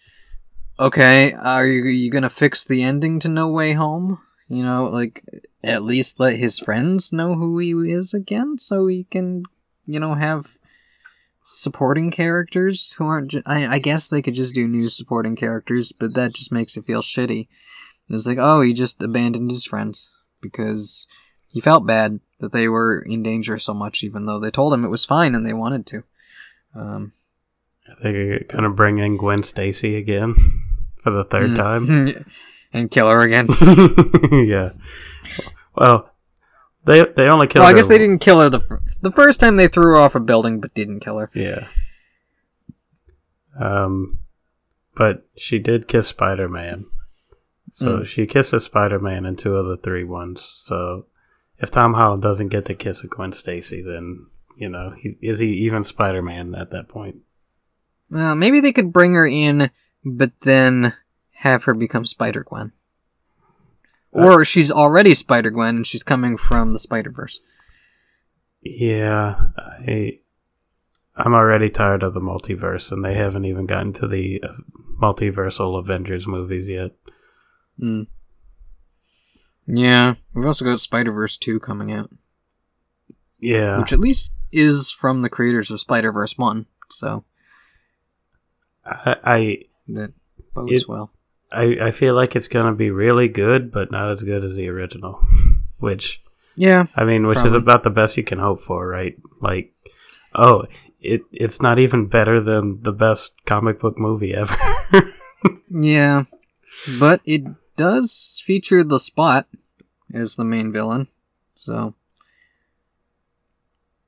okay, are you, you gonna fix the ending to No Way Home? You know, like, at least let his friends know who he is again so he can, you know, have supporting characters who aren't. Ju- I, I guess they could just do new supporting characters, but that just makes it feel shitty. It's like, oh, he just abandoned his friends because he felt bad that they were in danger so much, even though they told him it was fine and they wanted to. Um, Are they gonna bring in Gwen Stacy again <laughs> for the third time? <laughs> and kill her again. <laughs> yeah. Well, They they only killed. Well, I her guess they didn't kill her the fir- the first time they threw her off a building, but didn't kill her. Yeah. Um, but she did kiss Spider Man. So Mm. she kisses Spider Man and two of the three ones. So if Tom Holland doesn't get to kiss a Gwen Stacy, then you know, he, is he even Spider Man at that point? Well, maybe they could bring her in, but then have her become Spider Gwen. Or she's already Spider Gwen and she's coming from the Spider Verse. Yeah, I I'm already tired of the multiverse, and they haven't even gotten to the uh, multiversal Avengers movies yet. Mm. Yeah, we've also got Spider Verse 2 coming out, Yeah, which at least is from the creators of Spider Verse 1, so I, I that bodes It- well. I, I feel like it's gonna be really good, but not as good as the original. <laughs> Which Yeah, I mean, which is about the best you can hope for, right? Like, oh, it it's not even better than the best comic book movie ever. <laughs> yeah, but it does feature the Spot as the main villain, so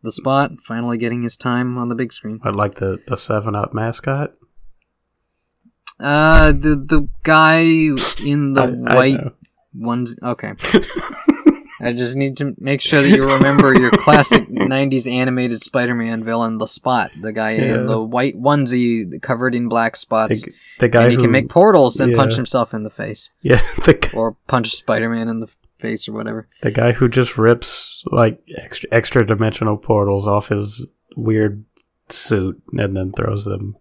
the Spot finally getting his time on the big screen. but like the the Seven Up mascot. Uh, the the guy in the I- I white know. ones. Okay. <laughs> I just need to make sure that you remember your classic <laughs> '90s animated Spider-Man villain, the Spot, the guy Yeah. in the white onesie covered in black spots, the, the guy and he who can make portals and punch himself in the face, yeah <laughs> the or punch Spider-Man in the face, or whatever. the guy who just rips like extra extra dimensional portals off his weird suit and then throws them,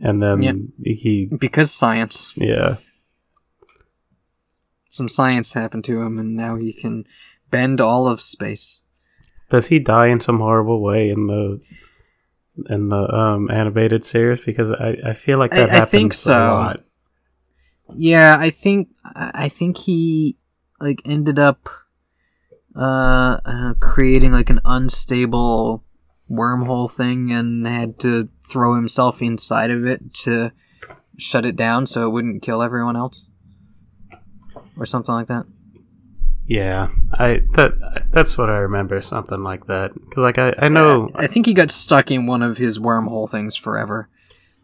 and then he Because science, yeah some science happened to him, and now he can bend all of space. Does he die in some horrible way in the in the um, animated series? Because I, I feel like that I happens think a lot. Yeah, I think I I think he like ended up uh, uh creating like an unstable wormhole thing and had to throw himself inside of it to shut it down so it wouldn't kill everyone else or something like that. Yeah, I that that's what I remember. Something like that. Because like I, I know I think he got stuck in one of his wormhole things forever.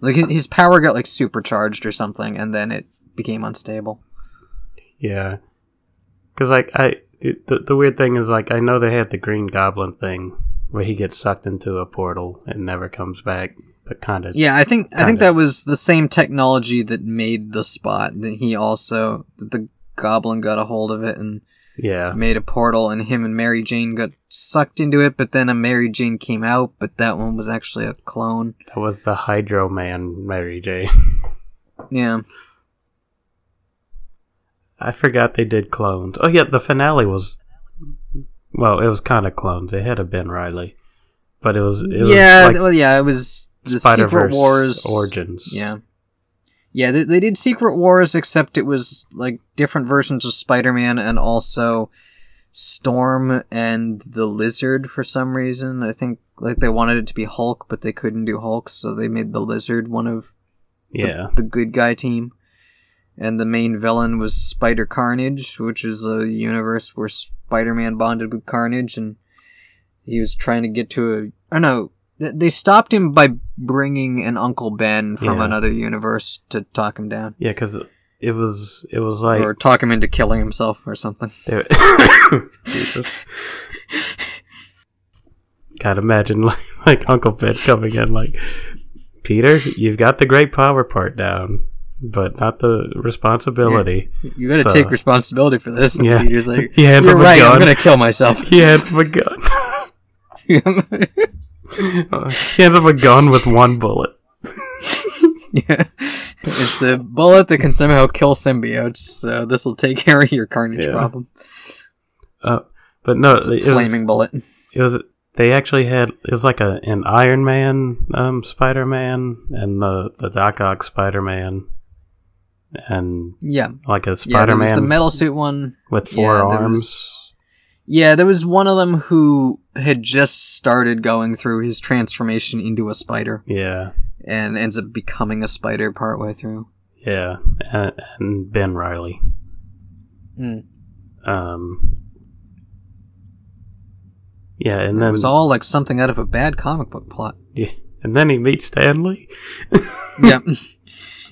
Like his, his power got like supercharged or something and then it became unstable. yeah. Because like I the the weird thing is like I know they had the Green Goblin thing where he gets sucked into a portal and never comes back, but kind of Yeah, I think I think that was the same technology that made the spot. That he also that the goblin got a hold of it and yeah made a portal, and him and Mary Jane got sucked into it. But then a Mary Jane came out, but that one was actually a clone. that was the Hydro Man Mary Jane. <laughs> Yeah, I forgot they did clones. Oh yeah, the finale was well, it was kind of clones. It had a Ben Reilly, but it was it yeah, was like well, yeah. It was the Spider Secret Wars origins. Yeah. Yeah, they, they did Secret Wars, except it was like different versions of Spider Man and also Storm and the Lizard for some reason. I think like they wanted it to be Hulk, but they couldn't do Hulk, so they made the Lizard one of yeah, the good guy team. And the main villain was Spider Carnage, which is a universe where Spider Man bonded with Carnage, and he was trying to get to a. Oh no, th- they stopped him by bringing an Uncle Ben from Yeah. another universe to talk him down, yeah, because it was it was like or talk him into killing himself or something. <laughs> Jesus. Can't imagine <laughs> like, like Uncle Ben coming in like Peter, you've got the great power part down, but not the responsibility. You got to So- take responsibility for this. And Yeah. Peter's like, He hands "You're right. I'm gonna kill myself." He hands him a gun. <laughs> he hands him a gun with one bullet. Yeah. It's a bullet that can somehow kill symbiotes, so this will take <laughs> care of your carnage Yeah. problem. But no, It's a it flaming was, bullet. it was they actually had it was like a an Iron Man um, Spider Man and the the Doc Ock Spider Man and Yeah. like a Spider there was the metal suit one. with four yeah, arms. was- Yeah, there was one of them who had just started going through his transformation into a spider Yeah, and ends up becoming a spider partway through. yeah, and, and Ben Reilly. Hmm. Um, Yeah, and then it was all like something out of a bad comic book plot. yeah, and then he meets Stan Lee. <laughs> yep.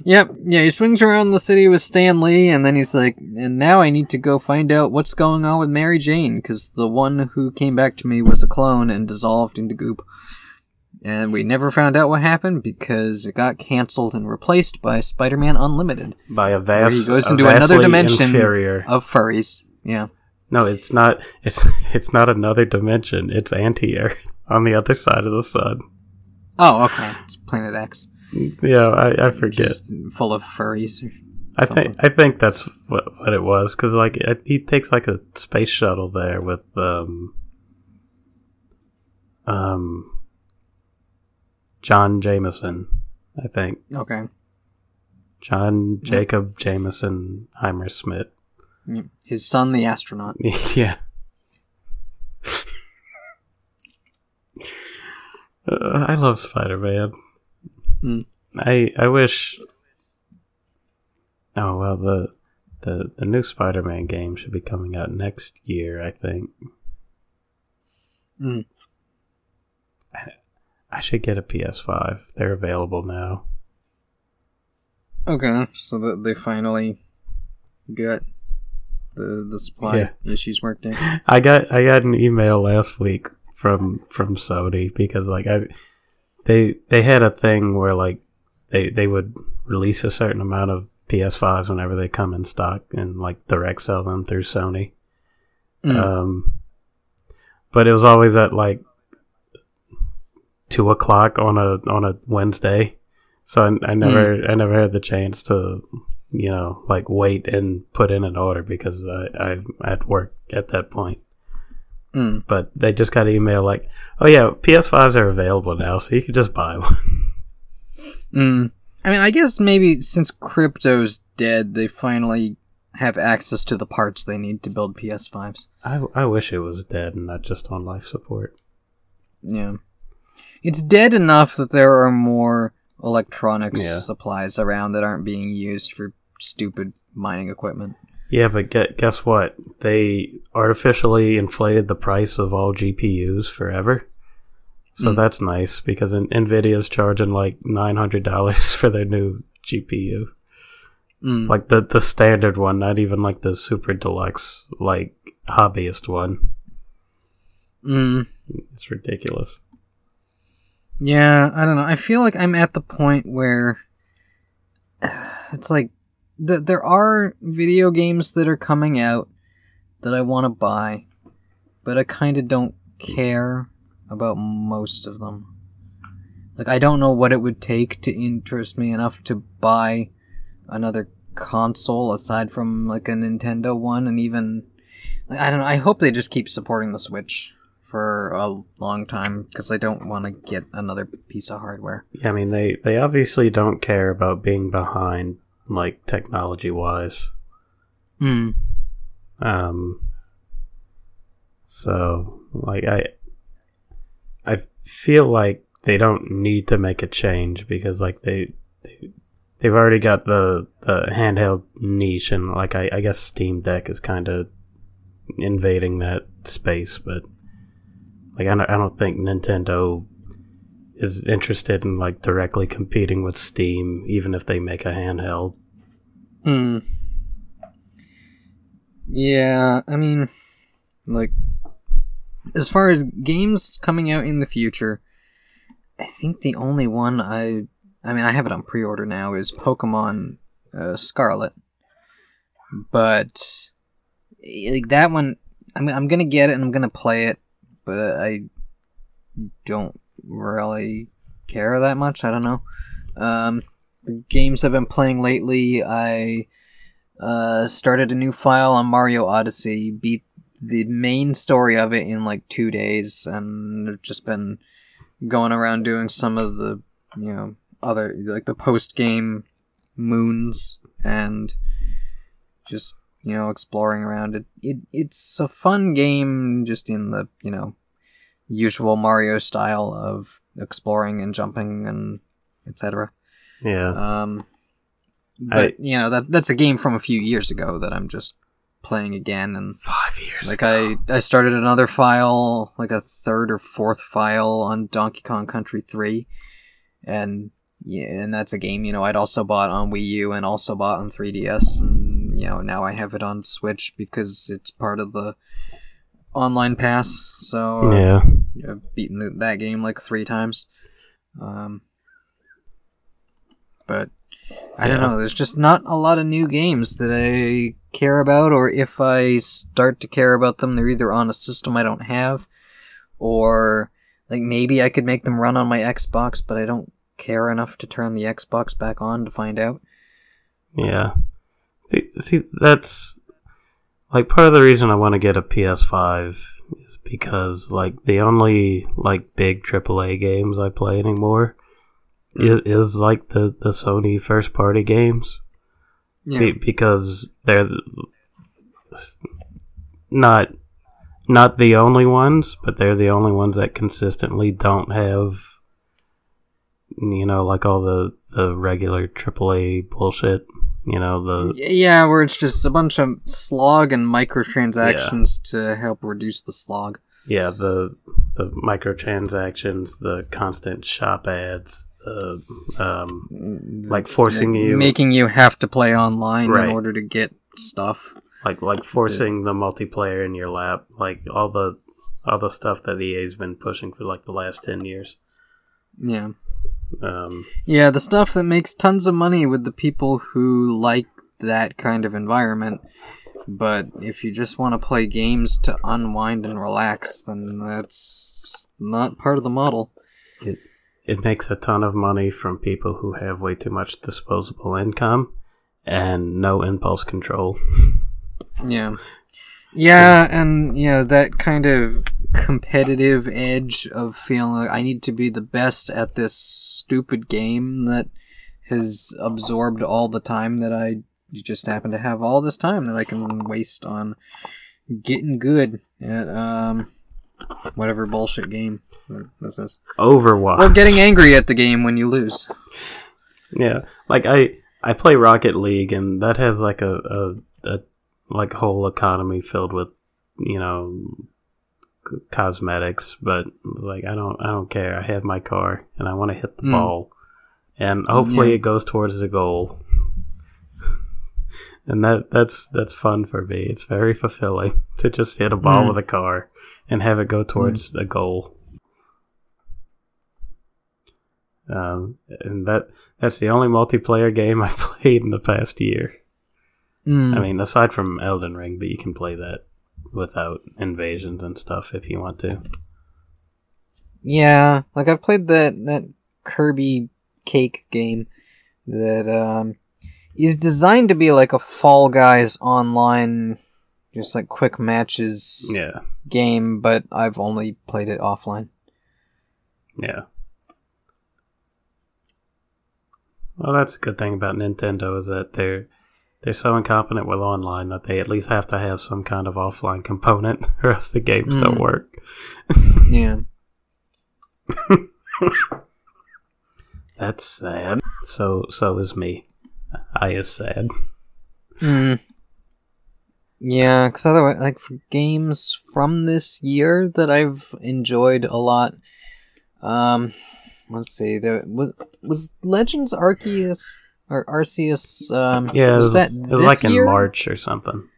Yep. Yeah, he swings around the city with Stan Lee, and then he's like, and now I need to go find out what's going on with Mary Jane, because the one who came back to me was a clone and dissolved into goop. And we never found out what happened because it got cancelled and replaced by Spider Man Unlimited, by a where vast, he goes into another dimension inferior. of furries. Yeah. No, it's not. It's <laughs> it's not another dimension. It's anti-Earth <laughs> on the other side of the sun. Oh, okay. It's Planet X. Yeah, I, I forget. Just full of furries. I think I think that's what what it was because like it, he takes like a space shuttle there with um um John Jameson. I think Okay. John Jacob Jameson Heimer Smith. His son, the astronaut. <laughs> yeah. Uh, I love Spider Man. Mm. I I wish. Oh well, the the the new Spider Man game should be coming out next year. I think. Mm. I, I should get a PS5. They're available now. Okay, so that they finally got the the supply Yeah. issues worked out. I got I got an email last week from from Sony because like I they they had a thing where like they they would release a certain amount of PS5s whenever they come in stock and like direct sell them through Sony. Mm. Um, but it was always at like two o'clock on a on a Wednesday, so I, I never I never had the chance to you know like wait and put in an order because I I at work at that point. Mm. But they just got an email like, oh yeah, PS5s are available now, so you can just buy one. <laughs> Mm. I mean, I guess maybe since crypto's dead, they finally have access to the parts they need to build PS5s. I I wish it was dead and not just on life support. Yeah. It's dead enough that there are more electronics Yeah. supplies around that aren't being used for stupid mining equipment. Yeah, but get, guess what? They artificially inflated the price of all GPUs forever. So Mm. that's nice because Nvidia's charging like nine hundred dollars <laughs> for their new GPU, Mm. like the the standard one, not even like the super deluxe, like hobbyist one. Mm. It's ridiculous. Yeah, I don't know. I feel like I'm at the point where <sighs> it's like th- there are video games that are coming out that I want to buy, but I kind of don't care about most of them. Like I don't know what it would take to interest me enough to buy another console aside from like a Nintendo one and even I don't know. I hope they just keep supporting the Switch for a long time because I don't want to get another piece of hardware. Yeah, I mean they they obviously don't care about being behind like technology wise. Hmm. Um, so like I, I feel like they don't need to make a change because like they, they they've already got the the handheld niche and like I, I guess Steam Deck is kind of invading that space, but like I don't, I don't think Nintendo is interested in like directly competing with Steam, even if they make a handheld. Hmm. Yeah, I mean, like, as far as games coming out in the future, I think the only one I, I mean, I have it on pre-order now is Pokemon uh, Scarlet, but like that one, I mean, I'm gonna get it and I'm gonna play it, but I don't really care that much. I don't know. Um, the games I've been playing lately, I uh, started a new file on Mario Odyssey, beat the main story of it in like two days, and I've just been going around doing some of the, you know, other, like the post game moons and just, you know, exploring around it. it. It's a fun game just in the, you know, usual Mario style of exploring and jumping and etc. Yeah. Um, but you know that that's a game from a few years ago that I'm just playing again and Five years like ago. I I started another file, like a third or fourth file on Donkey Kong Country 3 and yeah, and that's a game, you know, I'd also bought on Wii U and also bought on 3DS and you know, now I have it on Switch because it's part of the online pass. So uh, yeah. I've beaten the, that game like 3 times. Um but I don't know. There's just not a lot of new games that I care about, or if I start to care about them, they're either on a system I don't have, or like maybe I could make them run on my Xbox, but I don't care enough to turn the Xbox back on to find out. Yeah. See, see, that's like part of the reason I want to get a PS5 is because like the only like big AAA games I play anymore is, mm. is like the the Sony first party games. Be- because they're not not the only ones, but they're the only ones that consistently don't have you know like all the the regular AAA bullshit. You know the yeah, where it's just a bunch of slog and microtransactions to help reduce the slog. yeah the the microtransactions, the constant shop ads, the um like forcing you making you have to play online Right. in order to get stuff. like like forcing the multiplayer in your lap, like all the all the stuff that EA's been pushing for like the last ten years. Yeah. Um, Yeah, the stuff that makes tons of money with the people who like that kind of environment. But if you just want to play games to unwind and relax, then that's not part of the model. it it makes a ton of money from people who have way too much disposable income and no impulse control. <laughs> Yeah. Yeah, and you know that kind of competitive edge of feeling like I need to be the best at this stupid game that has absorbed all the time that I just happen to have all this time that I can waste on getting good at um whatever bullshit game this is. Overwatch. Or getting angry at the game when you lose. Yeah, like I I play Rocket League, and that has like a a, a like whole economy filled with you know cosmetics, but like I don't I don't care. I have my car, and I want to hit the Mm. ball, and hopefully Yeah. it goes towards the goal. <laughs> and that that's that's fun for me. It's very fulfilling <laughs> to just hit a ball Mm. with a car and have it go towards the goal. Um, and that that's the only multiplayer game <laughs> I've played in the past year. Mm. I mean, aside from Elden Ring, but you can play that without invasions and stuff if you want to. Yeah, like I've played that that Kirby cake game that um is designed to be like a Fall Guys online just like quick matches Yeah, game, but I've only played it offline. yeah. Well, that's a good thing about Nintendo is that they're they're so incompetent with online that they at least have to have some kind of offline component, <laughs> or else the games don't Mm. work. Yeah. <laughs> That's sad. So so is me. I is sad. Mm. Yeah, because otherwise, like for games from this year that I've enjoyed a lot, um, let's see, there was was Legends Arceus or Arceus. Um, Yeah, it was, was, that it was like year? in March or something.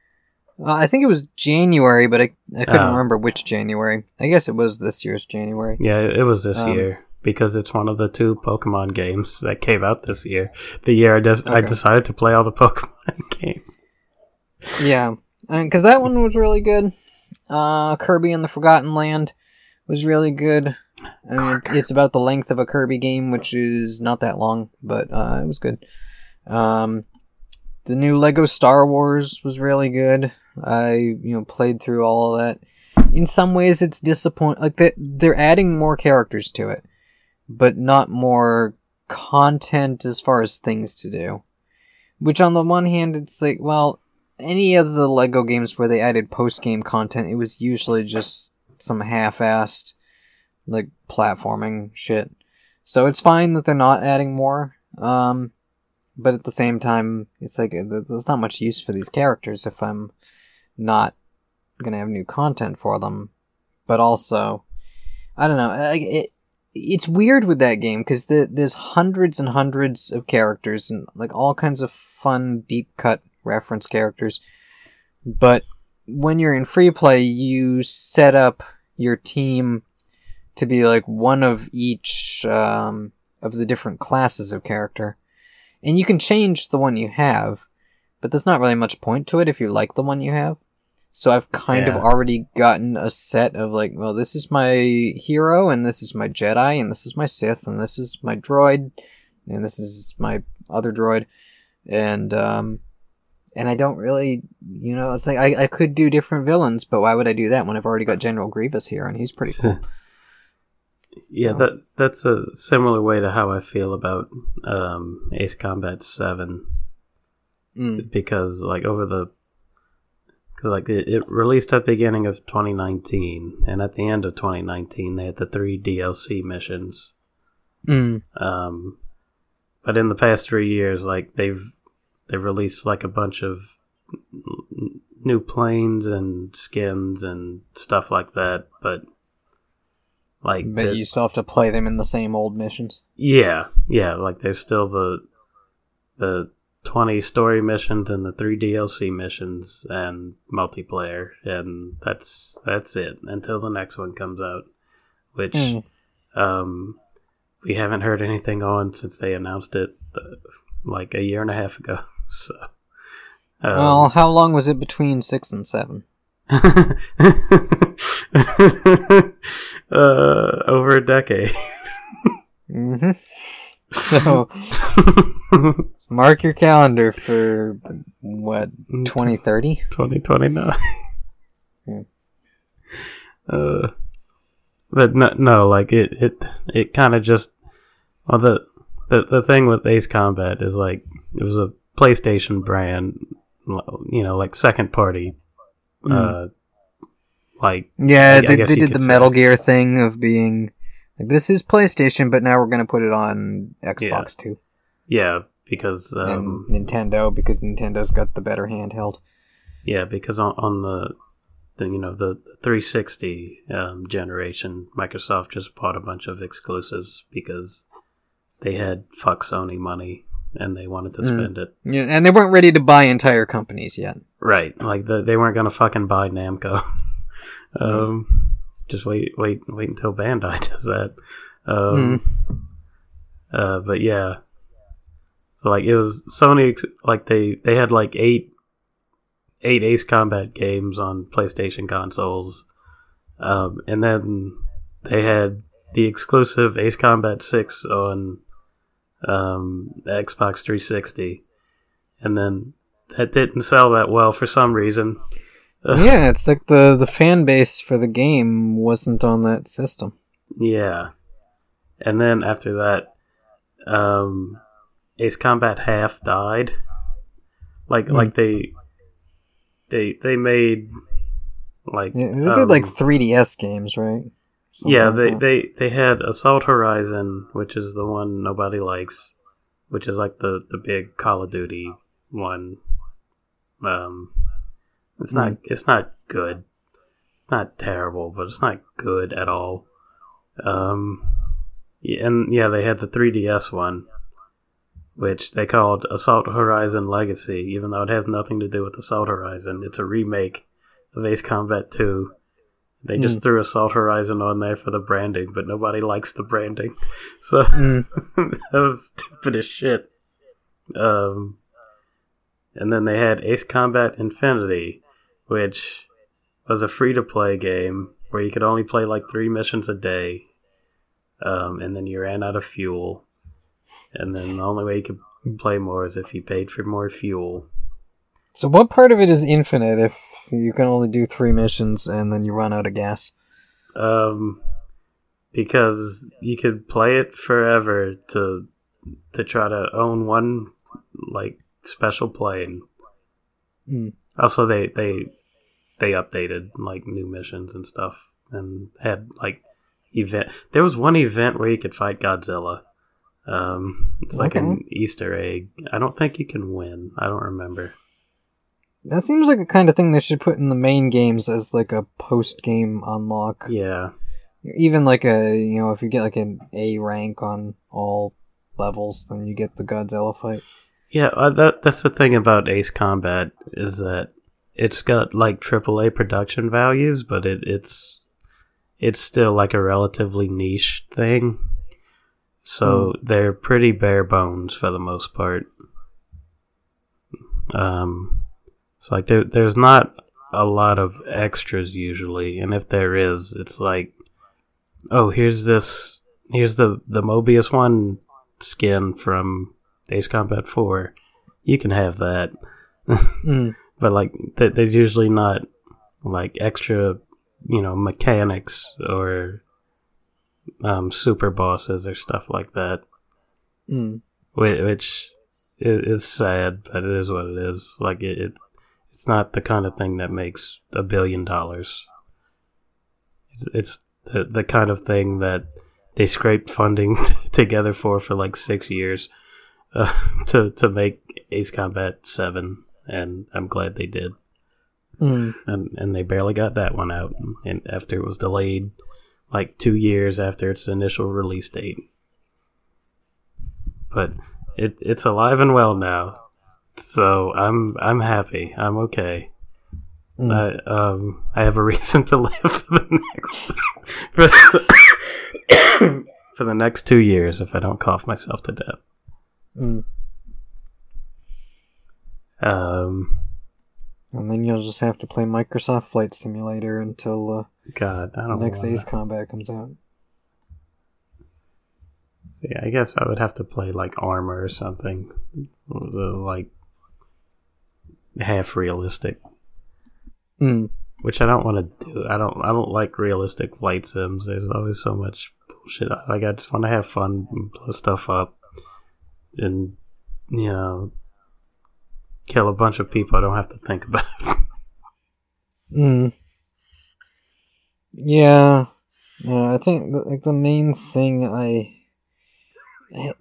Uh, I think it was January, but I I couldn't Oh. remember which January. I guess it was this year's January. Yeah, it was this Um, year because it's one of the two Pokemon games that came out this year. The year I, des- I decided to play all the <laughs> Pokemon <laughs> games. Yeah, because that one was really good. Uh, Kirby and the Forgotten Land was really good. I mean, it's about the length of a Kirby game, which is not that long, but uh, it was good. Um, the new Lego Star Wars was really good. I you know played through all of that. In some ways, it's disappointing. Like that, they're adding more characters to it, but not more content as far as things to do. Which, on the one hand, it's like, well, any of the Lego games where they added post game content, it was usually just some half assed, like, platforming shit. So it's fine that they're not adding more. Um, but at the same time, it's like, there's not much use for these characters if I'm not gonna have new content for them, but also, I don't know. It, it's weird with that game because the, there's hundreds and hundreds of characters and like all kinds of fun deep cut reference characters, but when you're in free play, you set up your team to be like one of each um, of the different classes of character, and you can change the one you have, but there's not really much point to it if you like the one you have. So I've kind Yeah. of already gotten a set of like, well, this is my hero, and this is my Jedi, and this is my Sith, and this is my droid, and this is my other droid, and um, and I don't really, you know, it's like I, I could do different villains, but why would I do that when I've already got General Grievous here, and he's pretty <laughs> cool. Yeah, that that's a similar way to how I feel about um, Ace Combat Seven Mm. because like over the because like it, it released at the beginning of 2019 and at the end of 2019 they had the three DLC missions. Mm. Um, but in the past three years, like they've they've released like a bunch of n- new planes and skins and stuff like that. But like But you still have to play them in the same old missions. yeah, yeah, like there's still the the 20 story missions and the 3 DLC missions and multiplayer and that's that's it until the next one comes out which Mm. um we haven't heard anything on since they announced it uh, like a year and a half ago <laughs> so um, well, how long was it between six and seven? <laughs> uh over a decade Mm-hmm. So mark your calendar for what twenty thirty. 2029. Hmm. Uh, but no, no, like it, it, it kind of just. Well, the, the the thing with Ace Combat is like it was a PlayStation brand, you know, like second party. Uh, like Yeah, I they, guess they did the. Metal Gear thing of being like this is PlayStation, but now we're gonna put it on Xbox too yeah, because um, Nintendo because Nintendo's got the better handheld. Yeah, because on, on the, the you know the 360 um, generation, Microsoft just bought a bunch of exclusives because they had fuck Sony money and they wanted to Mm. spend it. Yeah, and they weren't ready to buy entire companies yet. Right, like the, they weren't gonna fucking buy Namco. <laughs> um, just wait, wait, wait until Bandai <laughs> does that. Um, uh, but yeah, so like it was Sony. Like they they had like eight eight Ace Combat games on PlayStation consoles, um, and then they had the exclusive Ace Combat Six on um, Xbox 360, and then that didn't sell that well for some reason. Yeah, it's like the the fan base for the game wasn't on that system. Yeah. And then after that, um, Ace Combat Half died. <laughs> Like Hmm. like they they they made like Yeah, they um, did like 3DS games, right? Something yeah they, they they had Assault Horizon, which is the one nobody likes, which is like the the big Call of Duty one. Um, it's not it's not good. It's not terrible, but it's not good at all. Um, and yeah, they had the 3DS one, which they called Assault Horizon Legacy, even though it has nothing to do with Assault Horizon. It's a remake of Ace Combat 2. They just threw Assault Horizon on there for the branding, but nobody <laughs> likes the branding. <laughs> So Mm. <laughs> that was stupid as shit. Um, and then they had Ace Combat Infinity, which was a free to play game where you could only play like three missions a day. Um, and then you ran out of fuel. And then the only way you could play more is if you paid for more fuel. So what part of it is infinite if you can only do three missions and then you run out of gas? Um, because you could play it forever to to try to own one like special plane. Hmm. Also, they they they updated like new missions and stuff, and had like event. There was one event where you could fight Godzilla. Um, it's like an Easter egg. I don't think you can win. I don't remember. that seems like a kind of thing they should put in the main games as like a post game unlock. Yeah, Even like a you know if you get like an A rank on all levels, then you get the Godzilla fight. Yeah. Uh, that that's the thing about Ace Combat is that it's got like AAA production values, but it, it's it's still like a relatively niche thing. So they're pretty bare bones for the most part. Um, so like there, there's not a lot of extras usually, and if there is, it's like, oh, here's this, here's the the Mobius one skin from Ace Combat Four. You can have that, Mm. <laughs> but like th- there's usually not like extra, you know, mechanics or um, super bosses or stuff like that Mm. whi- which is sad, but it is what it is. Like it, it it's not the kind of thing that makes a billion dollars. It's it's the the kind of thing that they scraped funding <laughs> together for for like six years uh, <laughs> to to make Ace Combat Seven, and I'm glad they did. Mm. And and they barely got that one out, and after it was delayed like two years after its initial release date but it it's alive and well now. So I'm I'm happy. I'm okay. Mm. I um I have a <laughs> reason to live for the next <coughs> for the, <coughs> <coughs> for the next two years if I don't cough myself to death. Mm. Um And then you'll just have to play Microsoft Flight Simulator until uh, God, I don't next Ace Combat comes out. See, I guess I would have to play like Armor or something, like half realistic. Mm. which I don't want to do. I don't. I don't like realistic flight sims. There's always so much bullshit. Like I just want to have fun, and blow stuff up, and you know, kill a bunch of people. I don't have to think about. <laughs> Mm. Yeah. Yeah, I think the, like the main thing I, I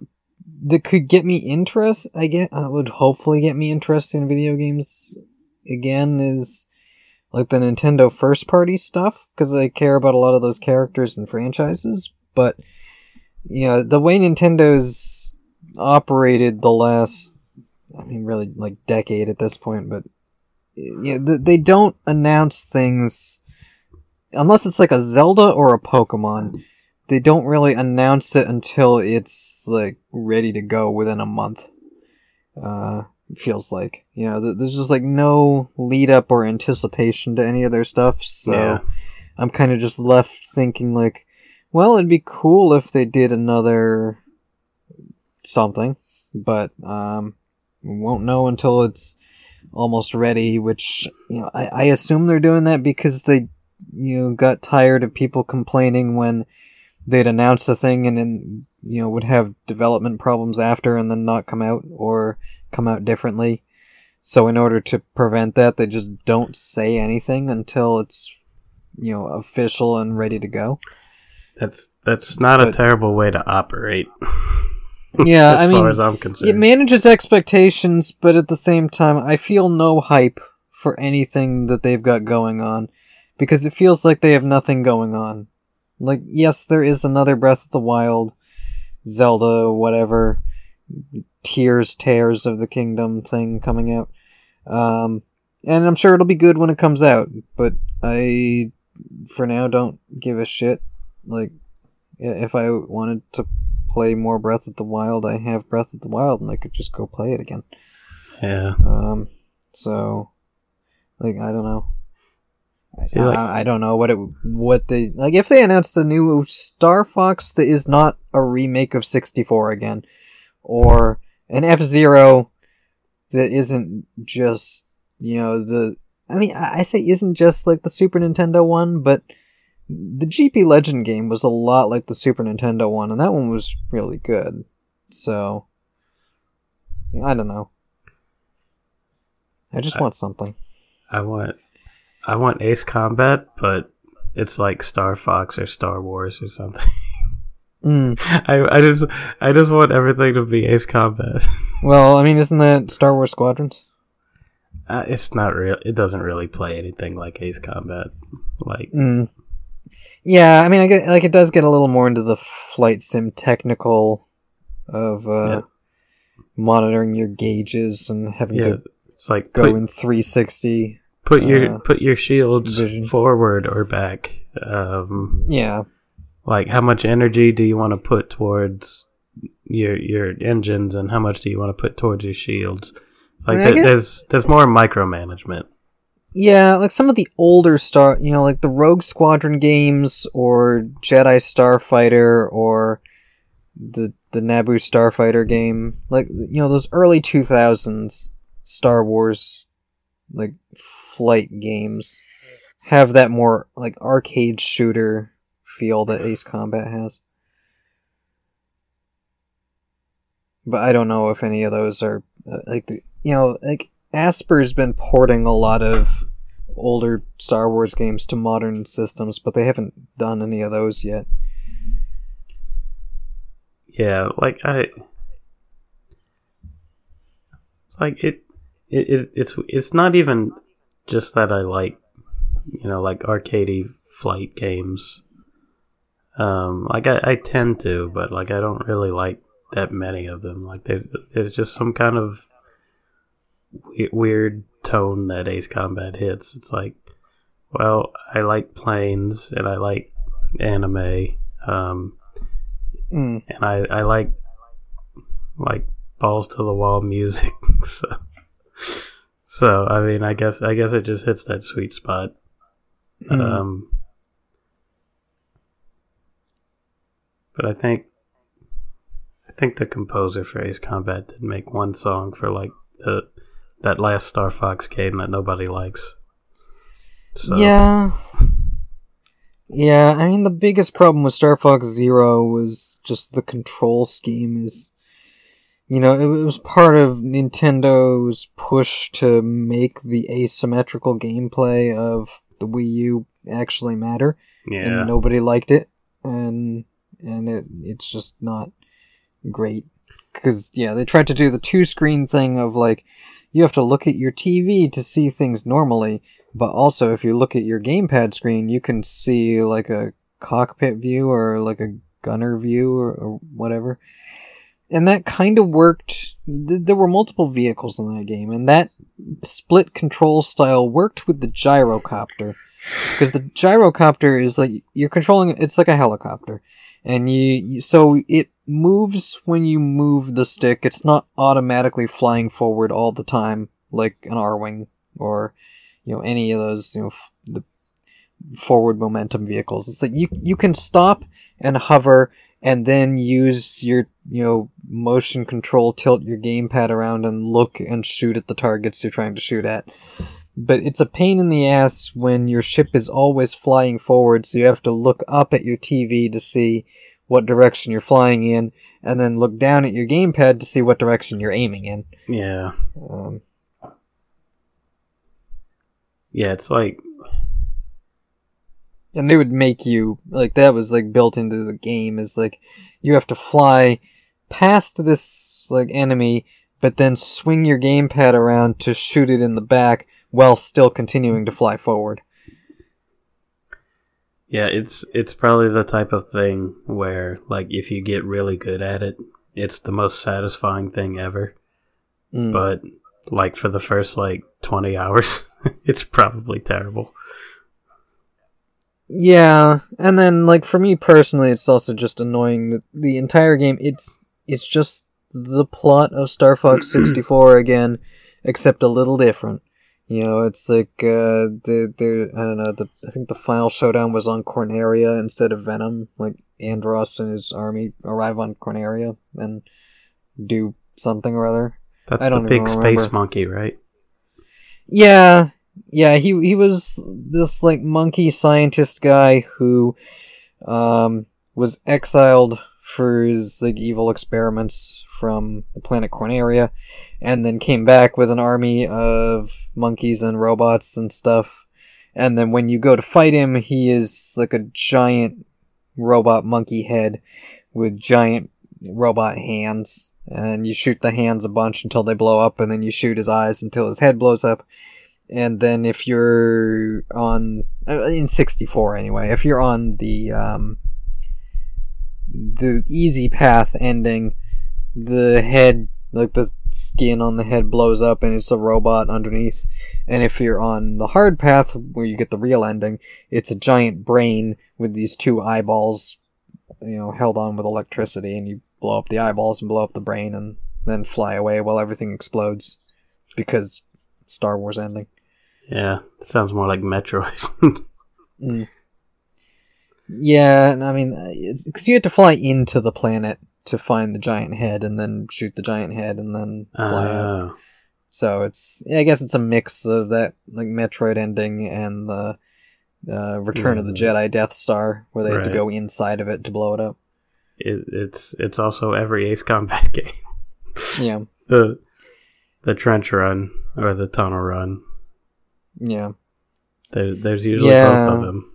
that could get me interest, I get, I would hopefully get me interested in video games again is like the Nintendo first party stuff because I care about a lot of those characters and franchises. But you know, the way Nintendo's operated the last, I mean, really like decade at this point, but yeah, th- they don't announce things unless it's like a Zelda or a Pokemon. They don't really announce it until it's like ready to go within a month. Uh, it feels like you know, th- there's just like no lead up or anticipation to any of their stuff. So Yeah. I'm kind of just left thinking like, well, it'd be cool if they did another something, but um, we won't know until it's almost ready. Which you know, I, I assume they're doing that because they you know got tired of people complaining when they'd announce a thing and then you know would have development problems after and then not come out or come out differently. So in order to prevent that, they just don't say anything until it's you know official and ready to go. That's that's not a terrible way to operate. <laughs> Yeah, <laughs> as I far mean, as I'm concerned, It manages expectations, but at the same time, I feel no hype for anything that they've got going on because it feels like they have nothing going on. Like, yes, there is another Breath of the Wild, Zelda, whatever, Tears, Tears of the Kingdom thing coming out. Um, and I'm sure it'll be good when it comes out, but I, for now, don't give a shit. Like, if I wanted to play more Breath of the Wild, I have Breath of the Wild, and I could just go play it again. yeah. Um, so, like, I don't know. I, See, like- I, I don't know what it what they like if they announced a new Star Fox that is not a remake of 64 again or an F-Zero that isn't just you know the I mean I say isn't just like the Super Nintendo one but the GP Legend game was a lot like the Super Nintendo one and that one was really good so I don't know I just I- want something I want I want Ace Combat, but it's like Star Fox or Star Wars or something. <laughs> mm. I I just I just want everything to be Ace Combat. <laughs> Well, I mean, isn't that Star Wars Squadrons? Uh, it's not real. It doesn't really play anything like Ace Combat. Like, Mm. Yeah, I mean, I get like it does get a little more into the flight sim technical of uh, Yeah. monitoring your gauges and having yeah, to it's like go put, in 360. put your uh, put your shields vision. forward or back. Um, Yeah, like how much energy do you want to put towards your your engines, and how much do you want to put towards your shields? Like I mean, there's there's more micromanagement. Yeah, like some of the older star, you know, like the Rogue Squadron games or Jedi Starfighter or the the Naboo Starfighter game, like you know those early 2000s Star Wars like flight games have that more like arcade shooter feel that Ace Combat has. But I don't know if any of those are uh, like the, you know like Aspyr's been porting a lot of older Star Wars games to modern systems, but they haven't done any of those yet. Yeah, like I, it's like it, it, it it's it's not even just that I like, you know, like arcadey flight games. Um, like I, I tend to, but like I don't really like that many of them. Like there's there's just some kind of weird tone that Ace Combat hits. It's like, well, I like planes and I like anime. Um, Mm. and I, I like like balls to the wall <laughs> music. so, so I mean, I guess I guess it just hits that sweet spot. Mm. Um, but I think I think the composer for Ace Combat did make one song for like the that last Star Fox game that nobody likes. So, Yeah. Yeah, I mean the biggest problem with Star Fox Zero was just the control scheme is you know, it, was part of Nintendo's push to make the asymmetrical gameplay of the Wii U actually matter. yeah, And nobody liked it. And and it it's just not great. Cause yeah, they tried to do the two screen thing of like you have to look at your TV to see things normally, but also if you look at your gamepad screen, you can see like a cockpit view or like a gunner view or, or whatever. And that kind of worked. Th- There were multiple vehicles in that game, and that split control style worked with the gyrocopter. Because the gyrocopter is like you're controlling it's like a helicopter. And you, so it moves when you move the stick. It's not automatically flying forward all the time like an Arwing or you know any of those, you know, f- the forward momentum vehicles. It's like you you can stop and hover and then use your you know motion control tilt your gamepad around and look and shoot at the targets you're trying to shoot at but it's a pain in the ass when your ship is always flying forward so you have to look up at your TV to see what direction you're flying in and then look down at your gamepad to see what direction you're aiming in yeah, um, yeah. It's like and they would make you like that was like built into the game is like you have to fly past this like enemy but then swing your gamepad around to shoot it in the back while still continuing to fly forward Yeah, it's it's probably the type of thing where like if you get really good at it, it's the most satisfying thing ever. Mm. But like for the first like 20 <laughs> hours, it's probably terrible. Yeah, and then like for me personally, it's also just annoying that the entire game it's it's just the plot of Star Fox <clears throat> 64 again, except a little different. You know, it's like uh the the I don't know the I think the final showdown was on Corneria instead of Venom. Like Andross and his army arrive on Corneria and do something or other. That's the big space monkey, right? Yeah, yeah. He he was this like monkey scientist guy who um, was exiled for his like evil experiments from the planet Corneria, and then came back with an army of monkeys and robots and stuff. And then when you go to fight him, he is like a giant robot monkey head with giant robot hands and you shoot the hands a bunch until they blow up, and then you shoot his eyes until his head blows up. And then if you're on uh, in 64 anyway, if you're on the um, the easy path ending, the head like the skin on the head blows up and it's a robot underneath. And if you're on the hard path where you get the real ending, it's a giant brain with these two eyeballs, you know, held on with electricity, and you blow up the eyeballs and blow up the brain and then fly away while everything explodes because Star Wars ending. Yeah, sounds more like Metroid. <laughs> mm. Yeah, I mean, because you had to fly into the planet to find the giant head and then shoot the giant head and then fly uh. out. Oh. So it's, I guess it's a mix of that like Metroid ending and the uh, Return of the mm. Jedi Death Star, where they right. had to go inside of it to blow it up. It, it's it's also every Ace Combat <laughs> game. yeah. The the trench run or the tunnel run. Yeah. There, there's usually yeah. both of them.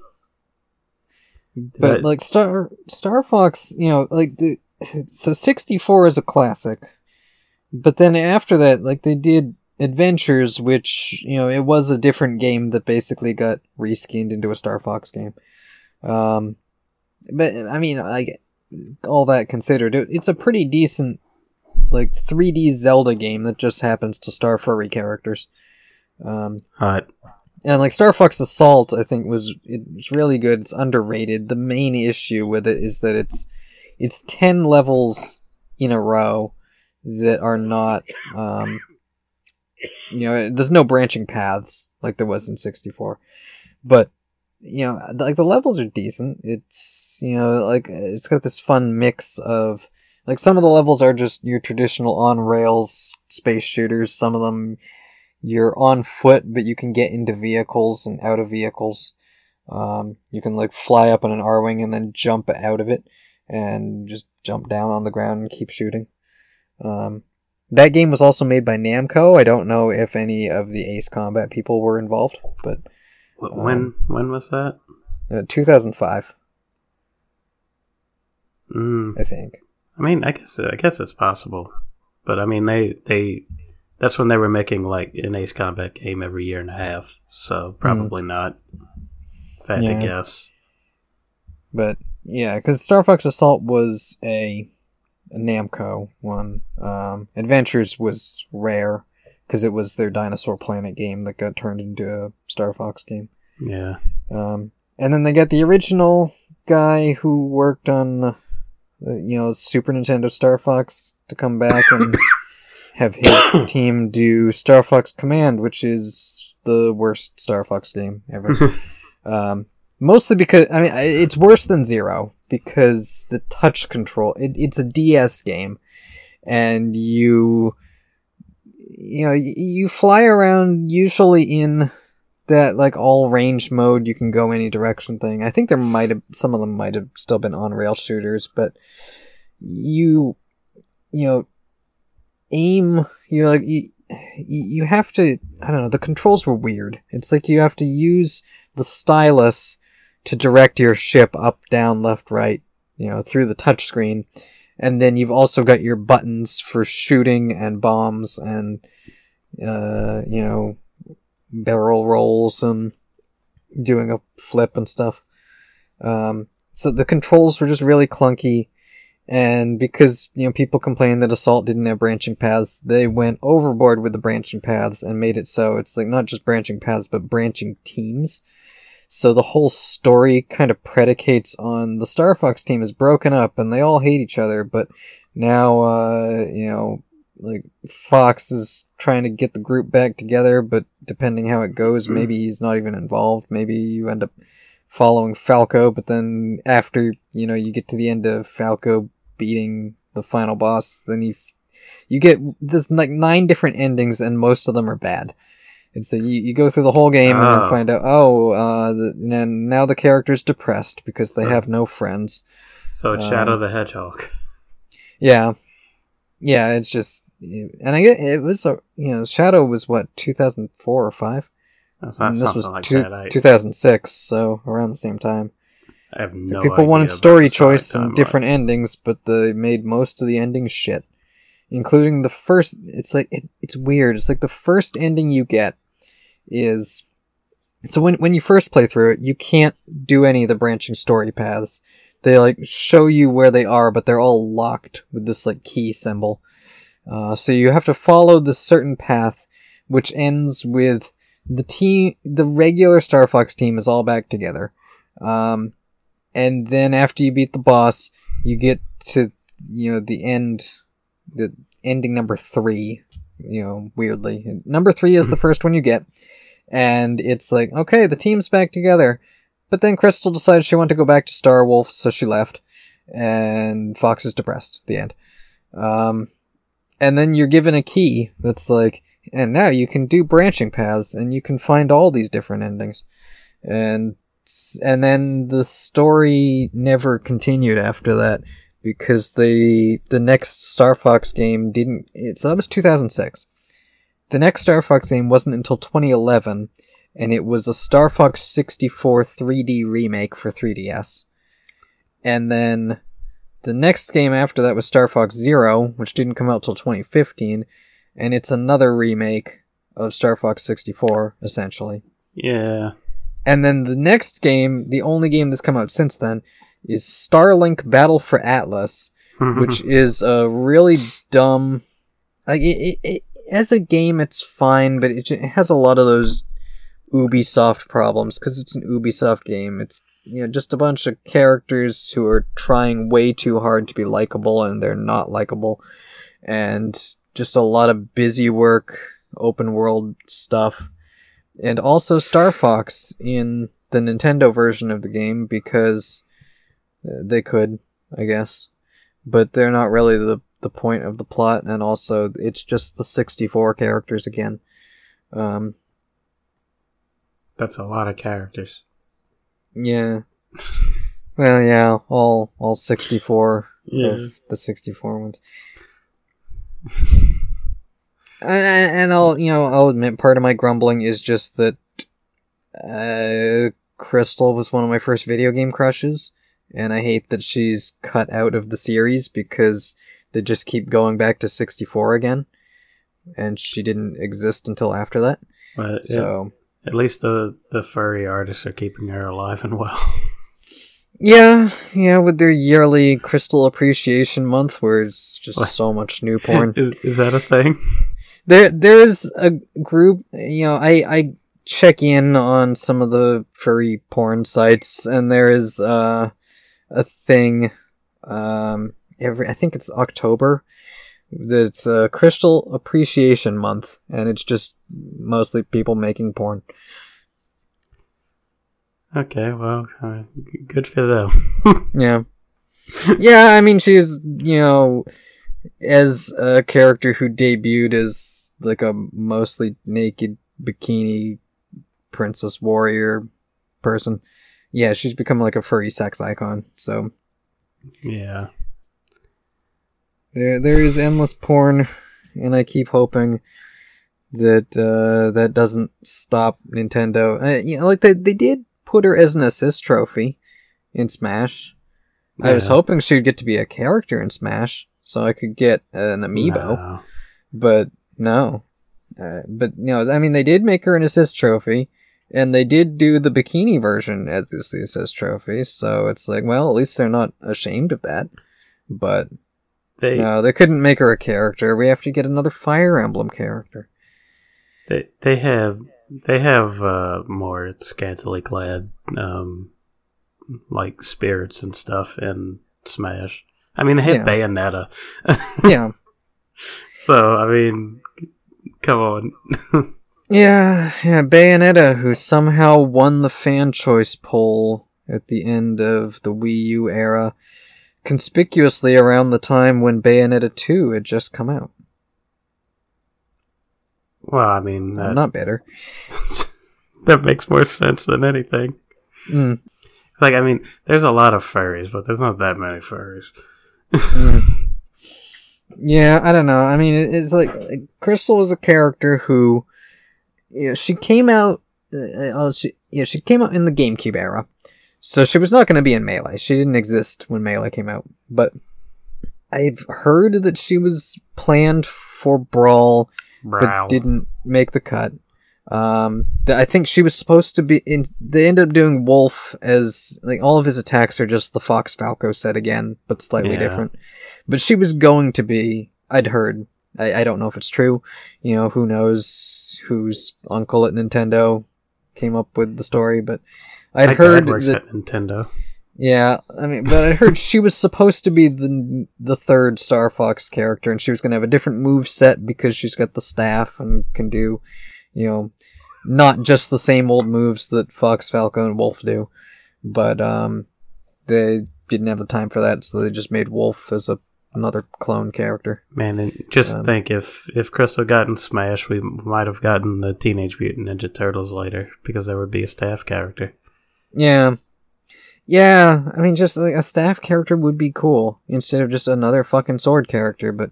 But, but like Star Star Fox, you know, like the <sighs> so 64 is a classic. But then after that, like they did Adventures, which, you know, it was a different game that basically got reskinned into a Star Fox game. Um, but I mean, like all that considered, it, it's a pretty decent, like 3D Zelda game that just happens to star furry characters. Um, Hot. And like Star Fox Assault, I think was it's really good. It's underrated. The main issue with it is that it's it's 10 levels in a row that are not um, you know there's no branching paths like there was in 64 but you know like the levels are decent it's you know like it's got this fun mix of like some of the levels are just your traditional on rails space shooters some of them you're on foot but you can get into vehicles and out of vehicles um, you can like fly up on an Arwing and then jump out of it and just jump down on the ground and keep shooting. Um, that game was also made by Namco. I don't know if any of the Ace Combat people were involved, but um, when when was that? Uh, 2005. Mm. I think. I mean, I guess I guess it's possible, but I mean they they that's when they were making like an Ace Combat game every year and a half, so probably mm. not. If I had yeah. to guess. But yeah, because Star Fox Assault was a, a Namco one. Um, Adventures was Rare because it was their Dinosaur Planet game that got turned into a Star Fox game. Yeah. Um, and then they got the original guy who worked on, uh, you know, Super Nintendo Star Fox to come back and <laughs> have his <coughs> team do Star Fox Command, which is the worst Star Fox game ever. <laughs> um, Mostly because I mean it's worse than Zero because the touch control it, it's a DS game, and you you know you fly around usually in that like all range mode you can go any direction thing. I think there might have some of them might have still been on rail shooters, but you you know aim you're like you you have to I don't know the controls were weird. It's like you have to use the stylus to direct your ship up, down, left, right, you know, through the touchscreen. And then you've also got your buttons for shooting and bombs and, uh, you know, barrel rolls and doing a flip and stuff. Um, so the controls were just really clunky. And because, you know, people complained that Assault didn't have branching paths, they went overboard with the branching paths and made it so it's like not just branching paths, but branching teams. So the whole story kind of predicates on the Star Fox team is broken up and they all hate each other, but now, uh, you know, like Fox is trying to get the group back together, but depending how it goes, maybe he's not even involved. Maybe you end up following Falco, but then after, you know, you get to the end of Falco beating the final boss, then you you get there's like nine different endings and most of them are bad. It's that you, you go through the whole game and then ah. find out, oh, uh, the, now the character's depressed because they so, have no friends. So it's Shadow um, the Hedgehog. <laughs> Yeah, yeah. It's just, and I get it was a you know Shadow was what 2004 or five. That's not this was like two, that. I, 2006, so around the same time. I have no People wanted story choice and different endings, but they made most of the endings shit. including the first. It's like it, it's weird. It's like the first ending you get is so when when you first play through it, you can't do any of the branching story paths. They like show you where they are, but they're all locked with this like key symbol. Uh, so you have to follow this certain path, which ends with the team. The regular Star Fox team is all back together, um, and then after you beat the boss, you get to you know the end, the ending number three. You know, weirdly, number three is the first one you get and it's like, okay, the team's back together. But then Krystal decides she wanted to go back to Star Wolf, so she left, and Fox is depressed. The end. Um, and then you're given a key that's like, and now you can do branching paths, and you can find all these different endings, and and then the story never continued after that because the the next Star Fox game didn't. It's that was 2006 the next Star Fox game wasn't until 2011, and it was a Star Fox 64 3D remake for 3DS. And then the next game after that was Star Fox Zero, which didn't come out till 2015, and it's another remake of Star Fox 64, essentially. Yeah. And then the next game, the only game that's come out since then, is Starlink Battle for Atlas, mm-hmm. which is a really dumb. Like it, it, as a game, it's fine, but it, it has a lot of those Ubisoft problems because it's an Ubisoft game. It's you know just a bunch of characters who are trying way too hard to be likable and they're not likable, and just a lot of busy work, open world stuff, and also Star Fox in the Nintendo version of the game because they could, I guess, but they're not really the the point of the plot, and also it's just the 64 characters again. Um, That's a lot of characters. yeah. <laughs> well, yeah, all all 64 Yeah. of the 64 ones. <laughs> and, and I'll, you know, I'll admit part of my grumbling is just that uh, Krystal was one of my first video game crushes, and I hate that she's cut out of the series because they just keep going back to 64 again, and she didn't exist until after that. But So, at least the the furry artists are keeping her alive and well. <laughs> yeah, yeah, with their yearly Krystal Appreciation Month, where it's just What? so much new porn. <laughs> is, is that a thing? There there's a group you know i i check in on some of the furry porn sites and there is uh a thing um every i think it's october that's uh krystal appreciation month and it's just mostly people making porn Okay, well, uh, good for them. <laughs> yeah yeah i mean she's you know as a character who debuted as like a mostly naked bikini princess warrior person yeah she's become like a furry sex icon so. Yeah. there there is endless porn and i keep hoping that uh that doesn't stop nintendo. Uh, you know like they, they did put her as an assist trophy in smash. I was hoping she'd get to be a character in Smash, so I could get an amiibo, No. but no. Uh, but you know, I mean, they did make her an assist trophy, and they did do the bikini version as the assist trophy. So it's like, well, at least they're not ashamed of that. But They no, they couldn't make her a character. We have to get another Fire Emblem character. they they have they have uh, more scantily clad um, like spirits and stuff in Smash. I mean, they had Yeah. Bayonetta, <laughs> yeah, so I mean, come on. <laughs> yeah, yeah. Bayonetta, who somehow won the fan choice poll at the end of the Wii U era, conspicuously around the time when Bayonetta 2 had just come out. well, I mean, that, not better. <laughs> that makes more sense than anything. Mm, Like, I mean, there's a lot of furries, but there's not that many furries. Mm. <laughs> yeah, I don't know. I mean, it's like, like Krystal was a character who, yeah, she came out. Uh, uh, she, yeah, she came out in the GameCube era, so she was not going to be in Melee. She didn't exist when Melee came out, but I've heard that she was planned for Brawl, Brow. but didn't make the cut. Um, I think she was supposed to be in. They ended up doing Wolf as like all of his attacks are just the Fox Falco set again, but slightly Yeah. different. But she was going to be. I'd heard. I, I don't know if it's true. You know, who knows whose uncle at Nintendo came up with the story, but I'd My heard dad works that. at Nintendo. Yeah, I mean, but I heard she was supposed to be the the third Star Fox character, and she was going to have a different move set because she's got the staff and can do, you know, not just the same old moves that Fox, Falco, and Wolf do. But um, they didn't have the time for that, so they just made Wolf as a another clone character. Man, and just Um, think if if Krystal gotten Smash, we might have gotten the Teenage Mutant Ninja Turtles later because there would be a staff character. Yeah. Yeah, I mean, just like a staff character would be cool instead of just another fucking sword character, but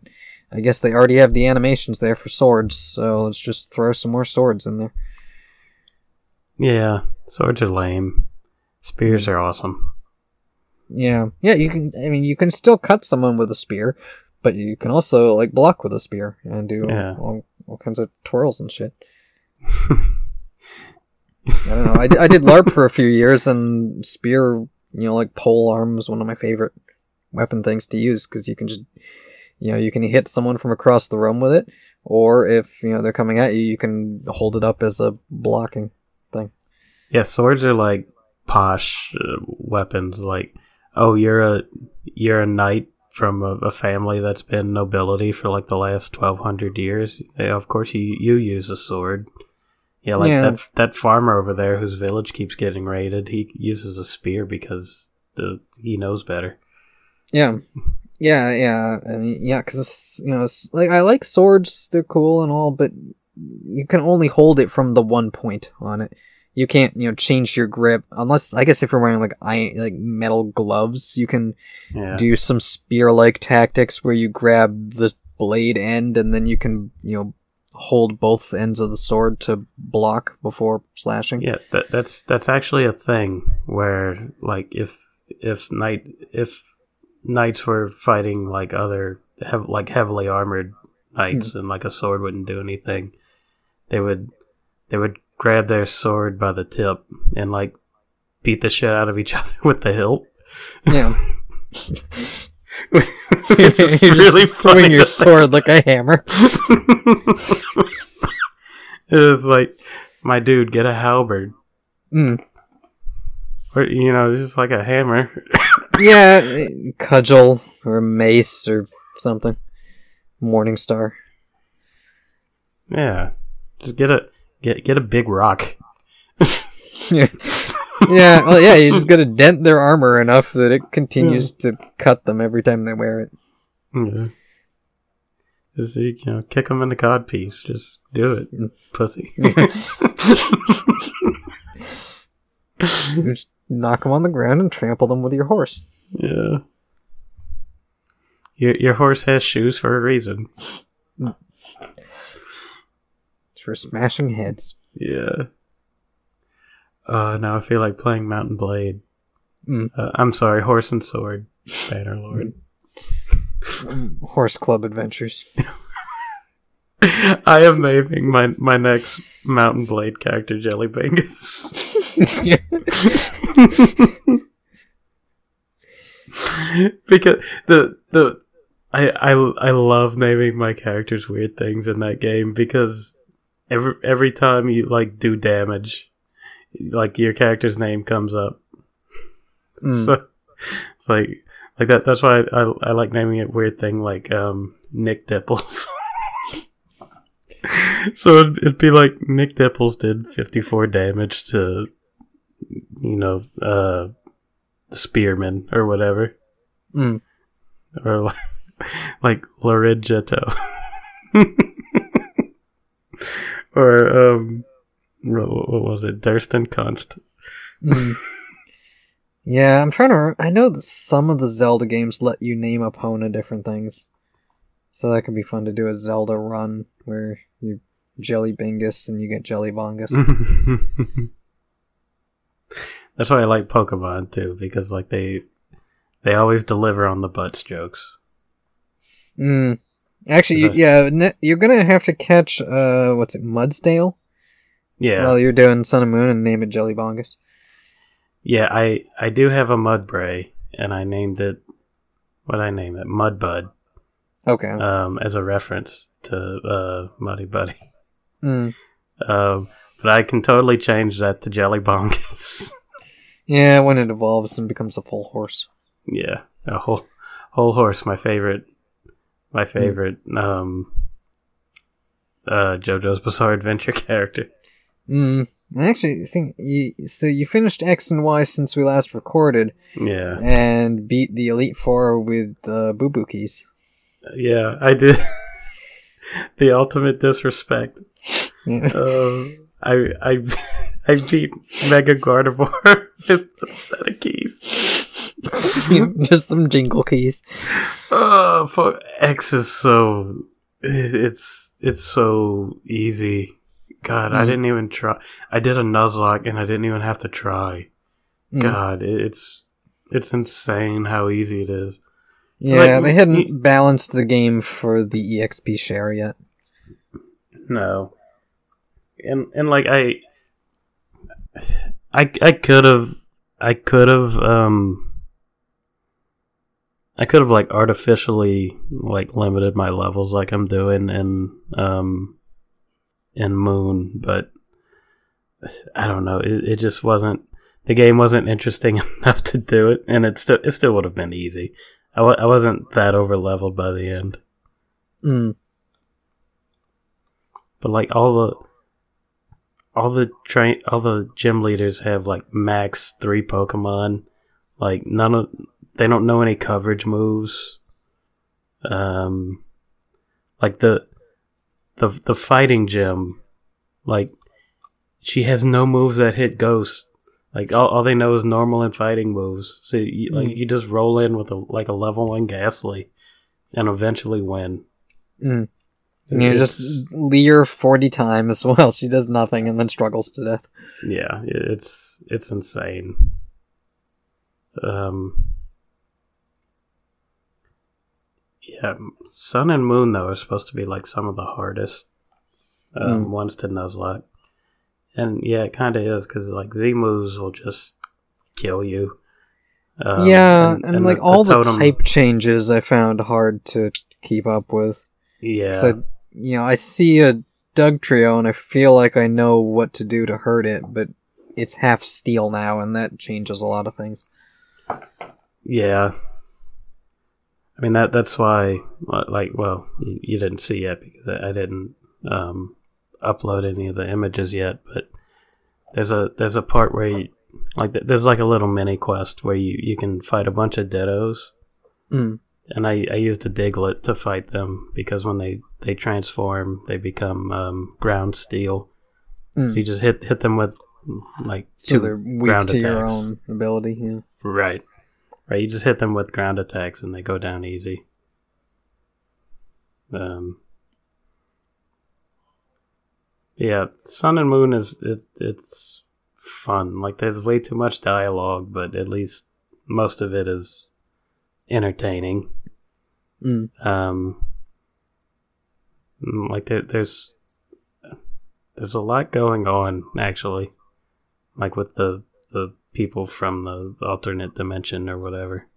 I guess they already have the animations there for swords, so let's just throw some more swords in there. Yeah, swords are lame. Spears hmm. are awesome. Yeah. Yeah, you can, I mean, you can still cut someone with a spear, but you can also, like, block with a spear and do Yeah. all, all kinds of twirls and shit. <laughs> I don't know. I, I did LARP for a few years, and spear, you know, like pole arm was one of my favorite weapon things to use because you can just, you know, you can hit someone from across the room with it, or if you know they're coming at you, you can hold it up as a blocking. Yeah, swords are like posh uh, weapons. Like, oh, you're a you're a knight from a, a family that's been nobility for like the last twelve hundred years. Yeah, of course, you you use a sword. Yeah, like Yeah. that that farmer over there whose village keeps getting raided. He uses a spear because the he knows better. Yeah, yeah, yeah. I mean, yeah, because you know, like I like swords; they're cool and all, but you can only hold it from the one point on it. You can't, you know, change your grip unless I guess if you're wearing like iron, like metal gloves, you can Yeah, do some spear-like tactics where you grab the blade end and then you can, you know, hold both ends of the sword to block before slashing. Yeah, that, that's that's actually a thing where like if if knight if knights were fighting like other hev- like heavily armored knights hmm. and like a sword wouldn't do anything, they would they would grab their sword by the tip and like beat the shit out of each <laughs> other with the hilt. Yeah. <laughs> <laughs> You really just swing your sword like a hammer. it was like, my dude, get a halberd. Mm. Or, you know, just like a hammer. Yeah, cudgel or mace or something. Morning star. Yeah. Just get a get get a big rock. <laughs> yeah, yeah. Well, yeah. You just got to dent their armor enough that it continues to cut them every time they wear it. Yeah. Just you know, kick them in the cod piece. Just do it, pussy. <laughs> Just knock them on the ground and trample them with your horse. yeah. Your your horse has shoes for a reason. It's for smashing heads. Yeah. Uh, now I feel like playing Mount & Blade. Mm. Uh, I'm sorry, Horse and Sword, Bannerlord. Horse club adventures. <laughs> I am naming my my next Mount & Blade character Jelly Bingus. <laughs> because the the I, I I love naming my characters weird things in that game because every every time you like do damage, like your character's name comes up. Mm. <laughs> So it's like like that. That's why I, I, I like naming it weird thing like um Nick Dipples. <laughs> so it'd, it'd be like Nick Dipples did fifty four damage to you know uh Spearman or whatever Mm. or <laughs> like, like. <laughs> or um what, was it? Durston Const. Mm. yeah, I'm trying to. Re- I know that some of the Zelda games let you name Epona different things, so that could be fun to do a Zelda run where you Jelly Bingus and you get Jelly Bongus. <laughs> <laughs> That's why I like Pokemon too, because like they they always deliver on the butts jokes. Mm. Actually, that... yeah, you're gonna have to catch uh, what's it, Mudsdale? Yeah, While you're doing Sun and Moon and name it Jelly Bongus. yeah. I I do have a Mudbray, and I named it. What I name it? Mudbud, Okay. um, as a reference to uh, Muddy Buddy. Mm. Um, but I can totally change that to Jelly Bongus. <laughs> Yeah, when it evolves and becomes a full horse. yeah, a whole whole horse. My favorite. My favorite. Um. Uh, JoJo's Bizarre Adventure <laughs> character. Mm. I actually think you. So you finished X and Y since we last recorded, Yeah, and beat the Elite Four with uh, Boo Boo keys. yeah. I did. <laughs> the ultimate disrespect. Um, I I <laughs> I beat Mega Gardevoir with a set of keys. <laughs> Just some jingle keys. Oh, for X is so it's it's so easy. God, I Mm. didn't even try. I did a Nuzlocke and I didn't even have to try. Mm. God, it's it's insane how easy it is. Yeah, Like, they hadn't balanced the game for the EXP share yet. No, and and like I, I I could have, I could have, um, I could have like artificially like limited my levels like I'm doing in um, in Moon, but I don't know. It it just wasn't. The game wasn't interesting <laughs> enough to do it, and it still it still would have been easy. I w- I wasn't that over leveled by the end. Mm. But like all the all the train all the gym leaders have like max three Pokemon. Like none of they don't know any coverage moves. Um like the the the fighting gym, like she has no moves that hit ghosts. Like all, all they know is normal and fighting moves. So you, like Mm. you just roll in with a like a level one Gastly and eventually win. Mm. You It's- just leer 40 times <laughs> while she does nothing and then struggles to death. Yeah, it's it's insane. Um, yeah, Sun and Moon though are supposed to be like some of the hardest um, Mm. ones to Nuzlocke, and yeah, it kind of is because like Z moves will just kill you. Um, yeah, and, like all the, totem- type changes I found hard to keep up with. Yeah, So, you know, I see a Dugtrio and I feel like I know what to do to hurt it, but it's half steel now and that changes a lot of things. Yeah. I mean that that's why uh, like well you, you didn't see yet because I didn't um, upload any of the images yet but there's a there's a part where you, like there's like a little mini quest where you, you can fight a bunch of dittos Mm. and I, I used a Diglett to fight them because when they, they transform they become um, ground steel Mm. so you just hit hit them with like So they're weak to your own ability, yeah. Right. Right. You just hit them with ground attacks and they go down easy. Um. Yeah, Sun and Moon is it, it's fun. Like there's way too much dialogue, but at least most of it is entertaining. Mm. Um. mm, Like there, there's there's a lot going on actually, like with the the people from the alternate dimension or whatever.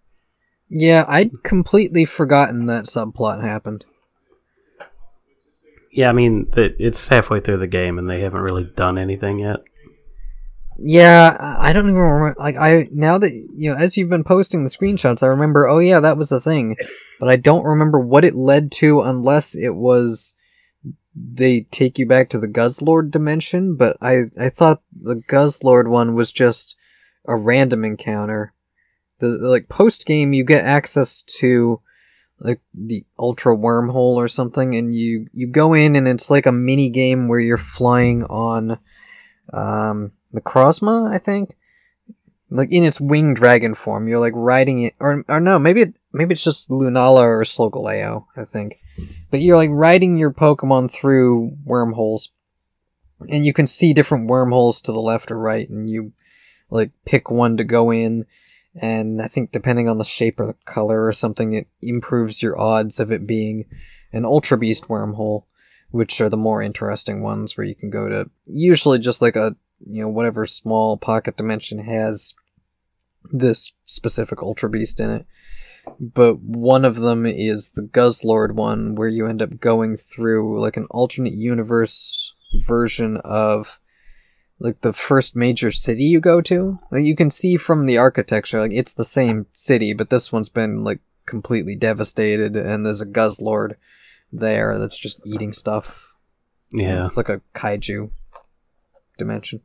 Yeah, I'd completely forgotten that subplot happened. Yeah, I mean it's halfway through the game and they haven't really done anything yet. Yeah, I don't even remember. Like, I now that you know, as you've been posting the screenshots, I remember. Oh yeah, that was the thing, but I don't remember what it led to, unless it was they take you back to the Guzzlord dimension. But I I thought the Guzzlord one was just a random encounter. The, the like post game, you get access to like the ultra wormhole or something, and you you go in and it's like a mini game where you're flying on um the Necrozma, I think. Like in its winged dragon form, you're like riding it, or or no, maybe it maybe it's just Lunala or Solgaleo, I think. But you're like riding your Pokemon through wormholes, and you can see different wormholes to the left or right, and you like pick one to go in, and I think depending on the shape or the color or something, it improves your odds of it being an Ultra Beast wormhole, which are the more interesting ones where you can go to usually just like a you know whatever small pocket dimension has this specific Ultra Beast in it. But one of them is the Guzzlord one, where you end up going through like an alternate universe version of like the first major city you go to. Like you can see from the architecture, like it's the same city, but this one's been like completely devastated, and there's a Guzzlord there that's just eating stuff. Yeah. It's like a kaiju dimension.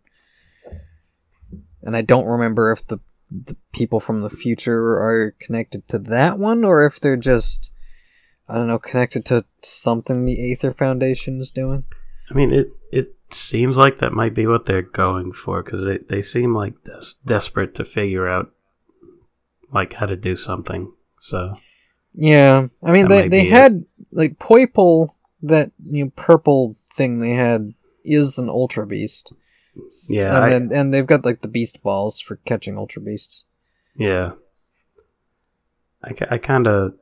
And I don't remember if the the people from the future are connected to that one or if they're just I don't know, connected to something the Aether Foundation is doing. I mean, it it seems like that might be what they're going for because they, they seem like des- desperate to figure out like how to do something. So Yeah, I mean they they be it. had like Poipole, that you know, purple thing they had is an Ultra Beast. Yeah, and I- then and they've got like the Beast Balls for catching Ultra Beasts. yeah, I, I kind of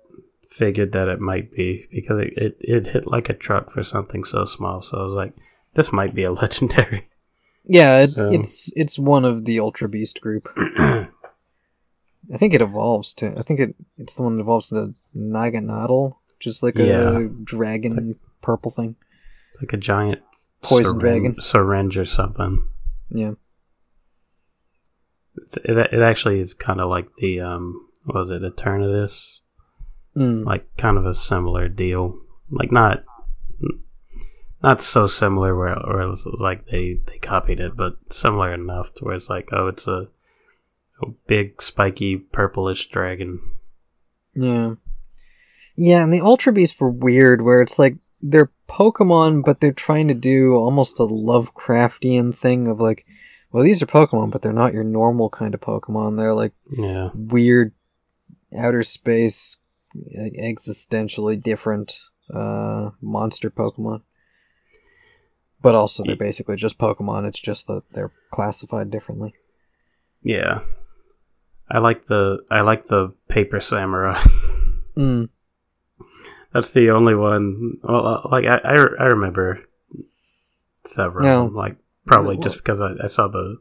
figured that it might be because it, it it hit like a truck for something so small. So I was like, this might be a <laughs> legendary. Yeah, it, Um, it's it's one of the Ultra Beast group. <clears throat> I think it evolves to. I think it it's the one that evolves to Naganadel, just like a Yeah. dragon purple thing. It's like a giant Poison dragon. syringe or something. Yeah. It it actually is kind of like the um what was it Eternatus Mm. like kind of a similar deal like not not so similar where or it was like they they copied it but similar enough to where it's like oh it's a, a big spiky purplish dragon Yeah. Yeah, and the Ultra Beasts were weird, where it's like they're Pokemon, but they're trying to do almost a Lovecraftian thing of like, well, these are Pokemon, but they're not your normal kind of Pokemon. They're like yeah weird outer space, existentially different uh, monster Pokemon. But also, they're basically just Pokemon. It's just that they're classified differently. yeah I like the I like the paper samurai <laughs> Mm. that's the only one well uh, like I I, I remember several No. like probably just because I, I saw the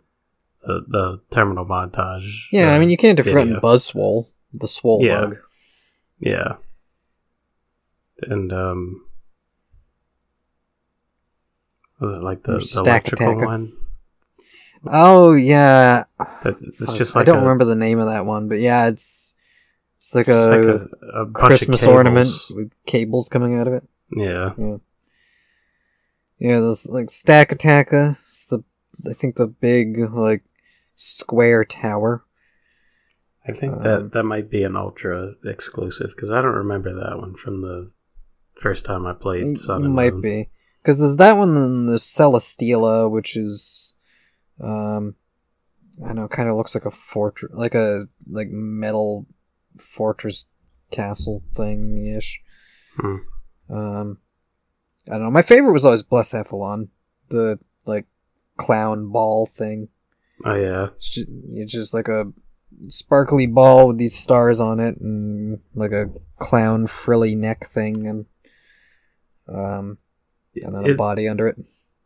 the, the terminal montage Yeah, I mean, you can't video. Buzzwole, the Swole Yeah. bug. Yeah. And um was it like the, the Stack electrical Attacker. one? Oh yeah, That it's Fuck, just like I don't a, remember the name of that one, but yeah, it's it's like it's a, like a, a Christmas ornament with cables coming out of it. Yeah. Yeah, Yeah, those like Stakataka. It's the I think the big like square tower. I think Um, that that might be an ultra exclusive because I don't remember that one from the first time I played It Sun and might Moon. be because there's that one and there's Celesteela, which is um I don't know, kind of looks like a fortress, like a like metal fortress castle thing ish. Hmm. Um, I don't know. My favorite was always Blacephalon, the like clown ball thing. Oh yeah. It's just, it's just like a sparkly ball with these stars on it, and like a clown frilly neck thing, and um, and then a body under it,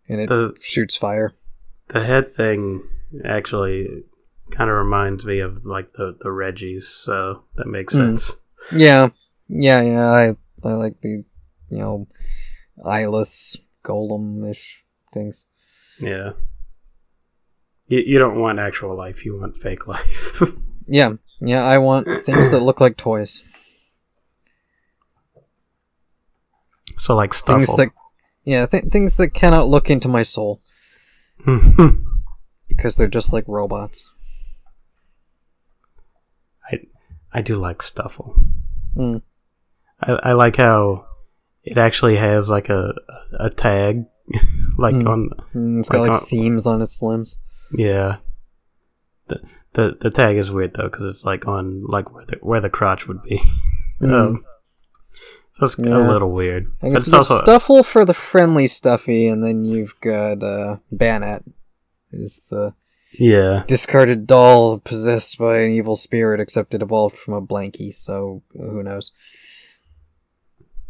and it the shoots fire. the head thing actually kind of reminds me of like the the Regis, so that makes Hmm. sense. Yeah, yeah, yeah. I I like the you know eyeless golem ish things. Yeah. You, you don't want actual life, you want fake <laughs> life. Yeah, yeah. I want things that look like toys. so like Things stuff. that yeah, th- things that cannot look into my soul <laughs> because they're just like robots. I I do like Stufful. Mm. I, I like how it actually has like a a tag, <laughs> like Mm. on Mm, it's got Like, uh, seams on its limbs. yeah. The the the tag is weird though because it's like on like where the where the crotch would be. <laughs> Mm. um, so it's Yeah. a little weird. I guess also Stufful for the friendly stuffy, and then you've got uh, Banette is the Yeah. discarded doll possessed by an evil spirit, except it evolved from a blankie, so who knows?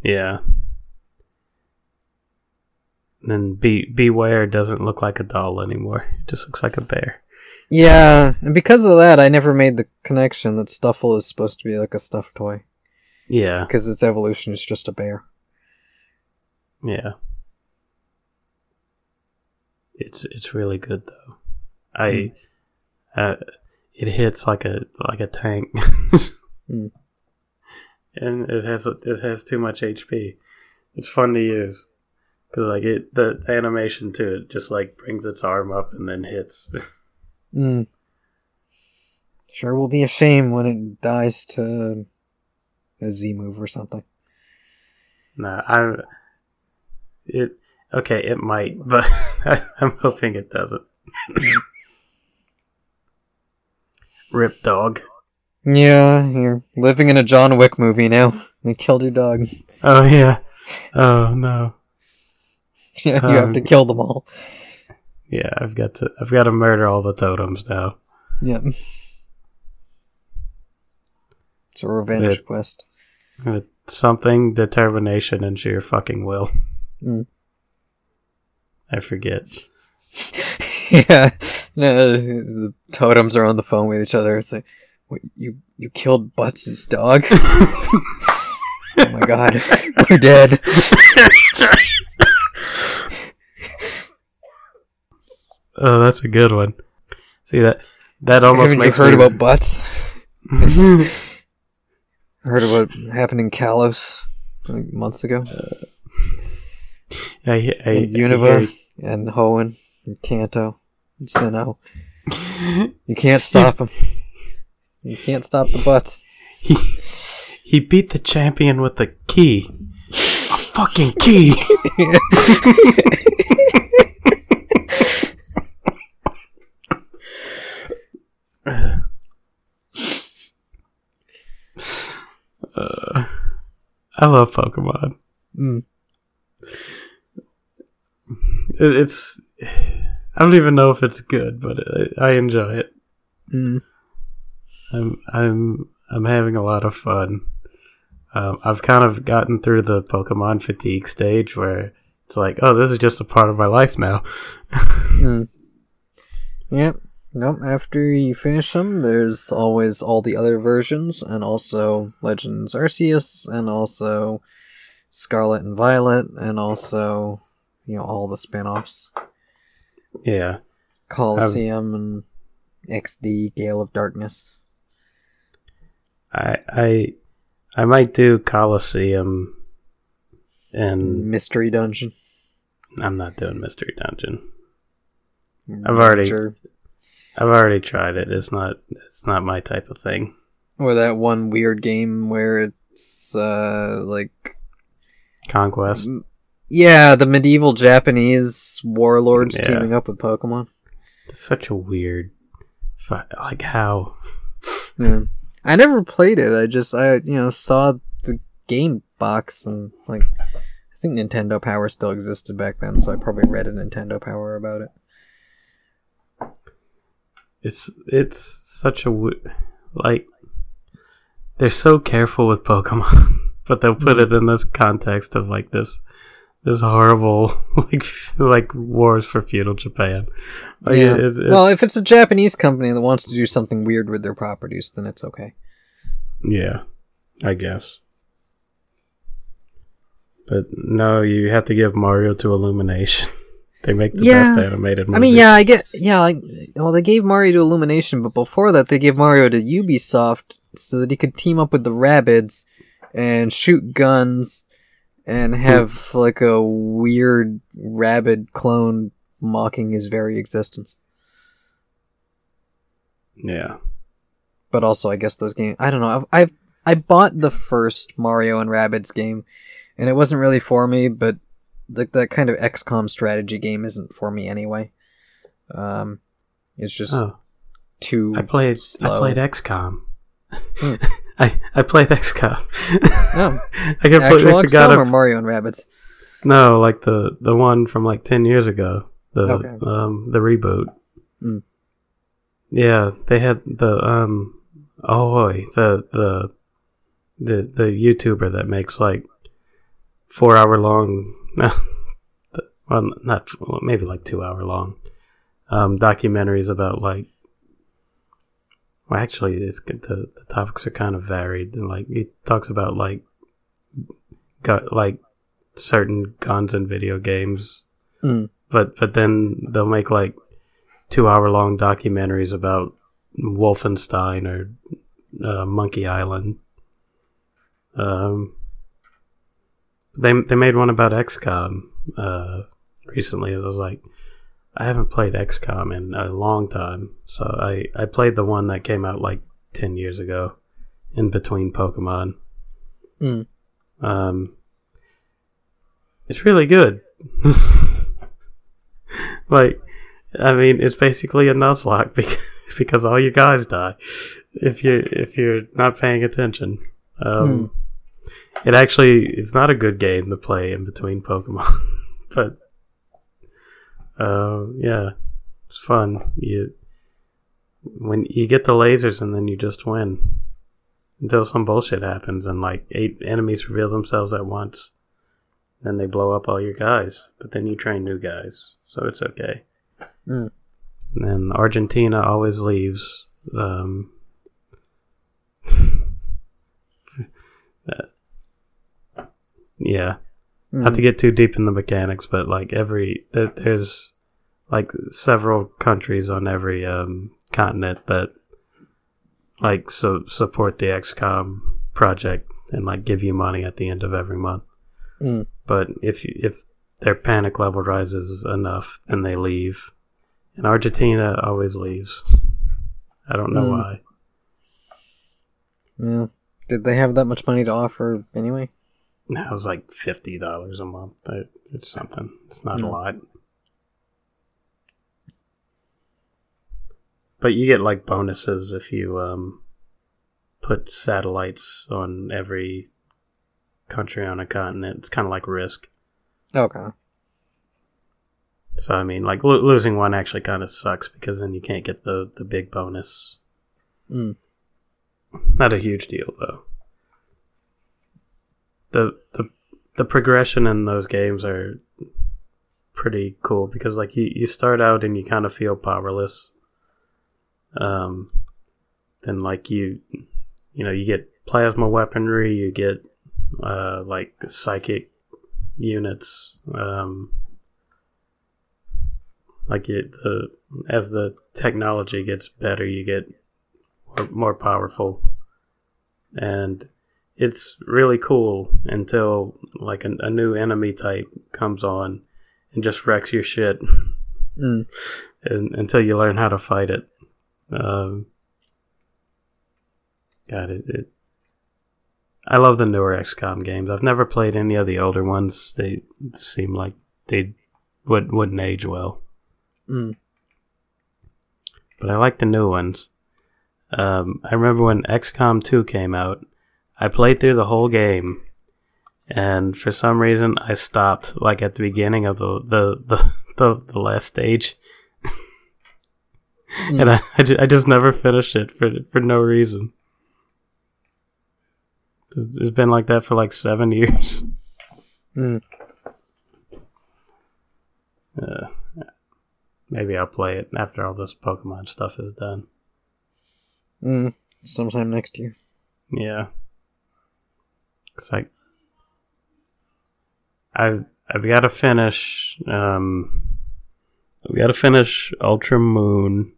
Yeah. And then Be Bewear doesn't look like a doll anymore. It just looks like a bear. Yeah, and because of that, I never made the connection that Stufful is supposed to be like a stuffed toy, Yeah. because its evolution is just a bear. Yeah. It's it's really good though. I uh it hits like a like a tank. <laughs> Mm. And it has it has too much HP. It's fun to use cuz like it the animation to it just like brings its arm up and then hits. <laughs> Mm. Sure will be a shame when it dies to a Z move or something. No, I'm it okay, it might, <laughs> but <laughs> I'm hoping it doesn't. <clears throat> Rip dog. Yeah, you're living in a John Wick movie now. They killed your dog. Oh yeah. Oh no. Yeah, <laughs> you have Um, to kill them all. Yeah, I've got to I've got to murder all the totems now. Yeah. It's a revenge Yeah. quest. With something, determination, and sheer fucking will. Mm. I forget. <laughs> yeah. No, the totems are on the phone with each other. It's like, what, you you killed Butts' dog? <laughs> oh my god, we're dead. Oh, that's a good one. See that that So almost haven't you makes heard me... about Butts? <laughs> heard about what happened in Kalos like months ago? I, I, And Unova and Hoenn and Kanto and Sinnoh. You can't stop him. You can't stop the Butts. <laughs> he, he beat the champion with a key. A fucking key. <laughs> I love Pokemon. Mm. It, it's I don't even know if it's good, but I, I enjoy it. Mm. I'm I'm I'm having a lot of fun. Um, I've kind of gotten through the Pokemon fatigue stage where it's like, oh, this is just a part of my life now. <laughs> Mm. Yep. Nope. After you finish them, there's always all the other versions, and also Legends Arceus, and also Scarlet and Violet, and also you know all the spin-offs, Yeah, Coliseum and XD, Gale of Darkness. I I I might do Coliseum, and Mystery Dungeon. I'm not doing Mystery Dungeon. Mm, I've already- Sure. I've already tried it. It's not it's not my type of thing. Or that one weird game where it's uh like Conquest. m- yeah, the medieval Japanese warlords Yeah. teaming up with Pokemon. It's such a weird, fi- like how. <laughs> Yeah. I never played it. I just I you know saw the game box and like I think Nintendo Power still existed back then, so I probably read a Nintendo Power about it. It's it's such a like they're so careful with Pokemon, <laughs> but they'll put it in this context of like this this horrible <laughs> like <laughs> like wars for feudal Japan. Like, yeah. it- it- well, if it's a Japanese company that wants to do something weird with their properties, then it's okay. yeah, I guess. But no, you have to give Mario to Illumination. They make the Yeah. best animated movie. I mean, yeah, I get yeah, like well, they gave Mario to Illumination, but before that, they gave Mario to Ubisoft so that he could team up with the Rabbids and shoot guns and have like a weird rabbit clone mocking his very existence. yeah. But also, I guess those games. I don't know. I've, I've I bought the first Mario and Rabbids game, and it wasn't really for me. But like that kind of XCOM strategy game isn't for me anyway. Um, it's just Oh, too. I played. slow. I played XCOM. Hmm. <laughs> I I played XCOM. <laughs> Oh, <laughs> I completely actual forgot. XCOM or Mario and Rabbids. no, like the the one from like ten years ago. The Okay. um the reboot. Hmm. Yeah, they had the um oh boy, the the the the YouTuber that makes like four hour long <laughs> well not well, maybe like two hour long um documentaries about like well actually it's the the topics are kind of varied and like he talks about like got like certain guns in video games Mm. but but then they'll make like two hour long documentaries about Wolfenstein or uh, Monkey Island. Um, they they made one about XCOM uh, recently. It was like I haven't played XCOM in a long time, so I I played the one that came out like ten years ago, in between Pokemon. Mm. Um, it's really good. <laughs> like, I mean, it's basically a Nuzlocke <laughs> because, because all your guys die if you if you're not paying attention. Um, It actually it's not a good game to play in between Pokemon, <laughs> but uh, yeah, it's fun. You when you get the lasers and then you just win until some bullshit happens and like eight enemies reveal themselves at once. Then they blow up all your guys, but then you train new guys, so it's okay. Mm. And then Argentina always leaves. Um, <laughs> uh, yeah, not to get too deep in the mechanics, but like every there's like several countries on every um, continent that like so support the XCOM project and like give you money at the end of every month. Mm. But if you, if their panic level rises enough, then they leave. And Argentina always leaves. I don't know Mm. why. Yeah. Did they have that much money to offer anyway? That was like fifty dollars a month. It- It's something. It's not a Mm. lot. But you get like bonuses if you um put satellites on every country on a continent. It's kind of like risk. Okay. So I mean, like lo- losing one actually kind of sucks because then you can't get the the big bonus. Mm. Not a huge deal though. The the the progression in those games are pretty cool because like you, you start out and you kind of feel powerless. Um then like you you know, you get plasma weaponry, you get uh like psychic units, um like the as the technology gets better, you get more, more powerful, and it's really cool until like a, a new enemy type comes on and just wrecks your shit, Mm. <laughs> and, until you learn how to fight it. Um, God, it, it. I love the newer XCOM games. I've never played any of the older ones. They seem like they would wouldn't age well Mm. but I like the new ones. Um, I remember when XCOM 2 came out, I played through the whole game, and for some reason I stopped like at the beginning of the the the, <laughs> the, the last stage, <laughs> and I I, ju- I just never finished it for for no reason. It's been like that for like seven <laughs> years. Mm. Uh, maybe I'll play it after all this Pokemon stuff is done. Mm. Sometime next year. Yeah. It's like I've I've got to finish. Um, we got to finish Ultra Moon,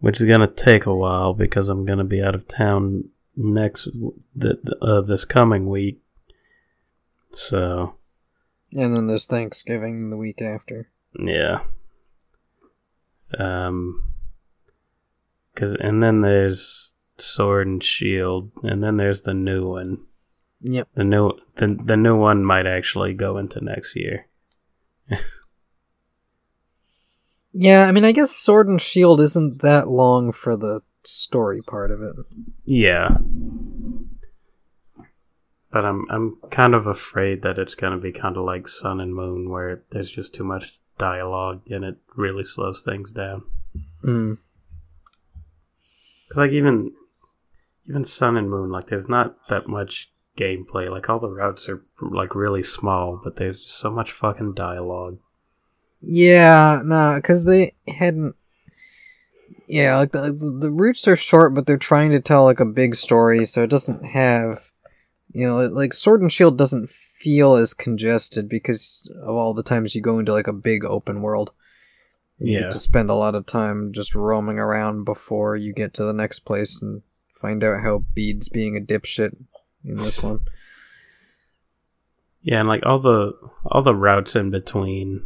which is gonna take a while because I'm gonna be out of town next th- uh, this coming week. So And then there's Thanksgiving the week after. yeah. Um. Cause and then there's Sword and Shield, and then there's the new one. Yep. The new the the new one might actually go into next year. Yeah, I mean, I guess Sword and Shield isn't that long for the story part of it. Yeah. But I'm I'm kind of afraid that it's gonna be kind of like Sun and Moon, where there's just too much dialogue and it really slows things down. Mm. Cause like even even Sun and Moon, like there's not that much gameplay. Like all the routes are like really small, but there's so much fucking dialogue. Yeah, nah, because they hadn't. Yeah, like the, the the routes are short, but they're trying to tell like a big story, so it doesn't have, you know, like Sword and Shield doesn't feel as congested because of all the times you go into like a big open world. You Yeah. get to spend a lot of time just roaming around before you get to the next place and find out how Bede's being a dipshit in this one. Yeah, and like all the all the routes in between,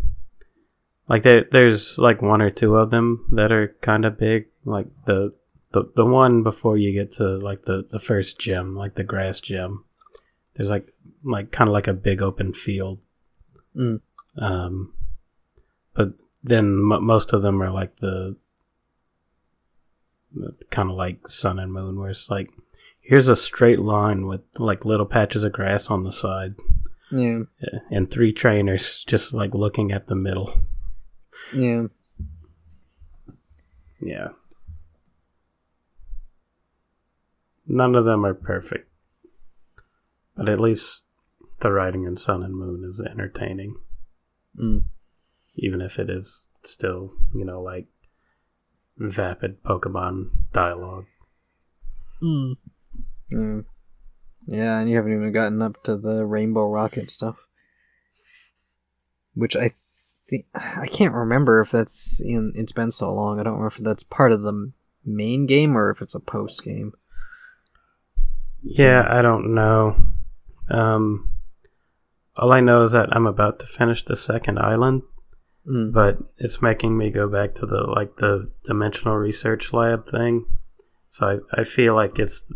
like there there's like one or two of them that are kind of big. Like the the the one before you get to like the the first gem, like the grass gem. There's like like kind of like a big open field. Mm. Um, but then m- most of them are like the kind of like sun and moon, where it's like here's a straight line with like little patches of grass on the side Yeah, and three trainers just like looking at the middle. yeah. Yeah. None of them are perfect. But at least the writing in Sun and Moon is entertaining, Mm. even if it is still, you know, like vapid Pokemon dialogue. Mm. Mm. Yeah, and you haven't even gotten up to the Rainbow Rocket stuff, which I think I can't remember if that's in. It's been so long. I don't remember if that's part of the main game or if it's a post game. Yeah, I don't know. Um, all I know is that I'm about to finish the second island, Mm. but it's making me go back to the like the dimensional research lab thing. So I, I feel like it's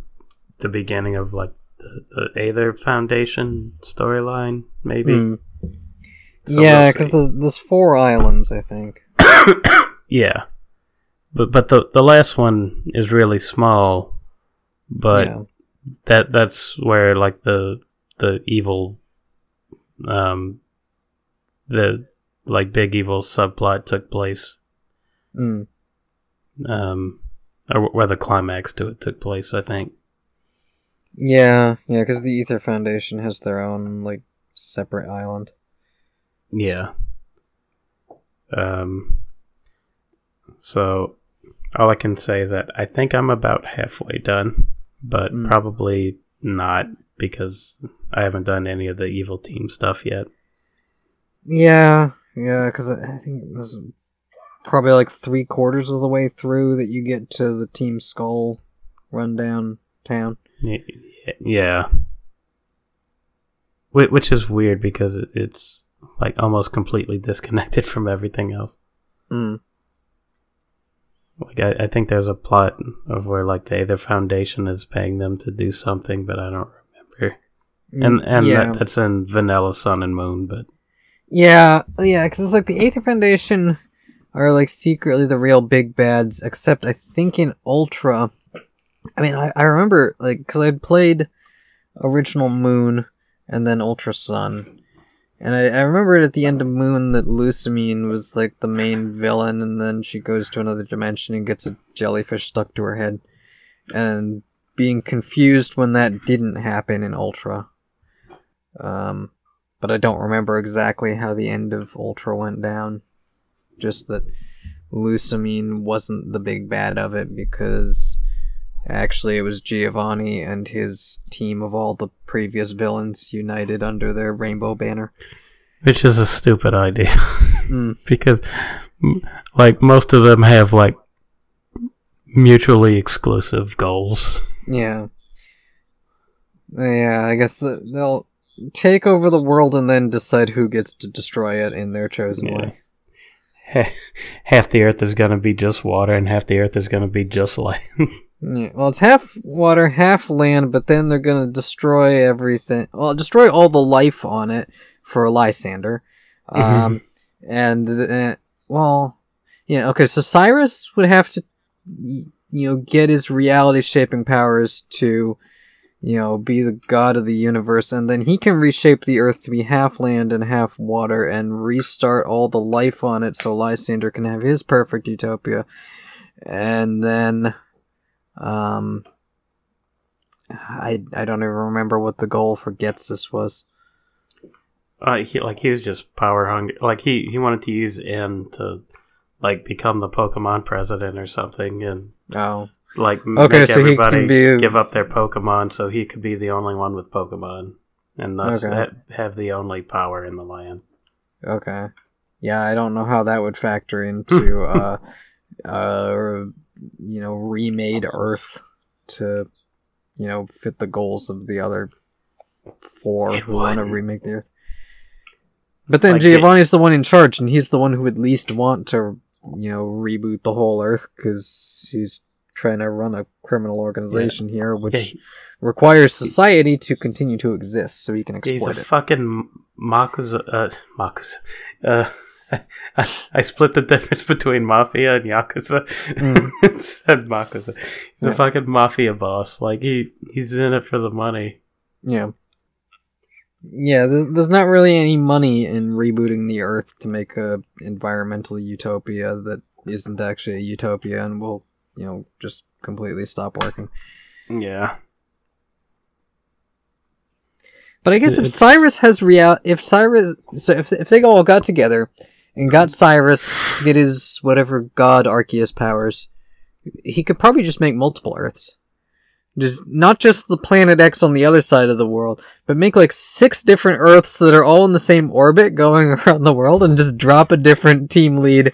the beginning of like the, the Aether Foundation storyline, maybe. Mm. So yeah, we'll because there's, there's four islands, I think. <coughs> yeah, but but the the last one is really small, but yeah. that that's where like the the evil, um, the like big evil subplot took place. Mm. um, or where the climax to it took place. I think. Yeah, yeah, because the Aether Foundation has their own like separate island. Yeah. Um. So, all I can say is that I think I'm about halfway done, but Mm. probably not because I haven't done any of the evil team stuff yet. Yeah, yeah, because I I think it was probably like three quarters of the way through that you get to the Team Skull rundown town. Yeah. Which is weird because it's like almost completely disconnected <laughs> from everything else. Mm. Like I, I think there's a plot of where like the Aether Foundation is paying them to do something, but I don't remember. And and yeah, that, that's in Vanilla Sun and Moon, but yeah, yeah, because it's like the Aether Foundation are like secretly the real big bads. Except I think in Ultra, I mean, I, I remember like because I'd played original Moon and then Ultra Sun. And I, I remembered at the end of Moon that Lusamine was like the main villain, and then she goes to another dimension and gets a jellyfish stuck to her head. And being confused when that didn't happen in Ultra. Um, but I don't remember exactly how the end of Ultra went down. Just that Lusamine wasn't the big bad of it because actually it was Giovanni and his team of all the previous villains united under their rainbow banner. which is a stupid idea Mm. <laughs> <laughs> because like most of them have like mutually exclusive goals. Yeah. Yeah, I guess the, they'll take over the world and then decide who gets to destroy it in their chosen Yeah. way. Half the Earth is gonna be just water, and half the Earth is gonna be just <laughs> land. Yeah, well, it's half water, half land, but then they're gonna destroy everything. Well, destroy all the life on it for Lysandre. Um, <laughs> and uh, well, yeah, okay. So Cyrus would have to, you know, get his reality shaping powers to, you know, be the god of the universe, and then he can reshape the Earth to be half land and half water, and restart all the life on it, so Lysandre can have his perfect utopia, and then. Um, I I don't even remember what the goal for Ghetsis was. Uh, he like he was just power hungry. Like he he wanted to use N to like become the Pokemon president or something, and Oh, like Okay, make so he everybody can be- give up their Pokemon so he could be the only one with Pokemon, and thus Okay. ha- have the only power in the land. okay. Yeah, I don't know how that would factor into <laughs> uh, uh, you know, remade Earth to, you know, fit the goals of the other four It who want to remake the Earth. But then Like, it- Giovanni's the one in charge, and he's the one who would least want to, you know, reboot the whole Earth because he's trying to run a criminal organization here, which Yeah, he- requires society to continue to exist so he can he's a exploit it. fucking Makuza. Uh, Makuza. Uh, I, split the difference <laughs> between Mafia and Yakuza. Mm. <laughs> Said Makuza. He's Yeah. a fucking Mafia boss. Like, he he's in it for the money. Yeah. Yeah, there's, there's not really any money in rebooting the Earth to make a environmental utopia that isn't actually a utopia and will, you know, just completely stop working. Yeah. But I guess if It's- Cyrus has real, if Cyrus, so if if they all got together and got Cyrus get his whatever god Arceus powers, he could probably just make multiple Earths. Just not just the planet X on the other side of the world, but make like six different Earths that are all in the same orbit going <laughs> around the world, and just drop a different team lead.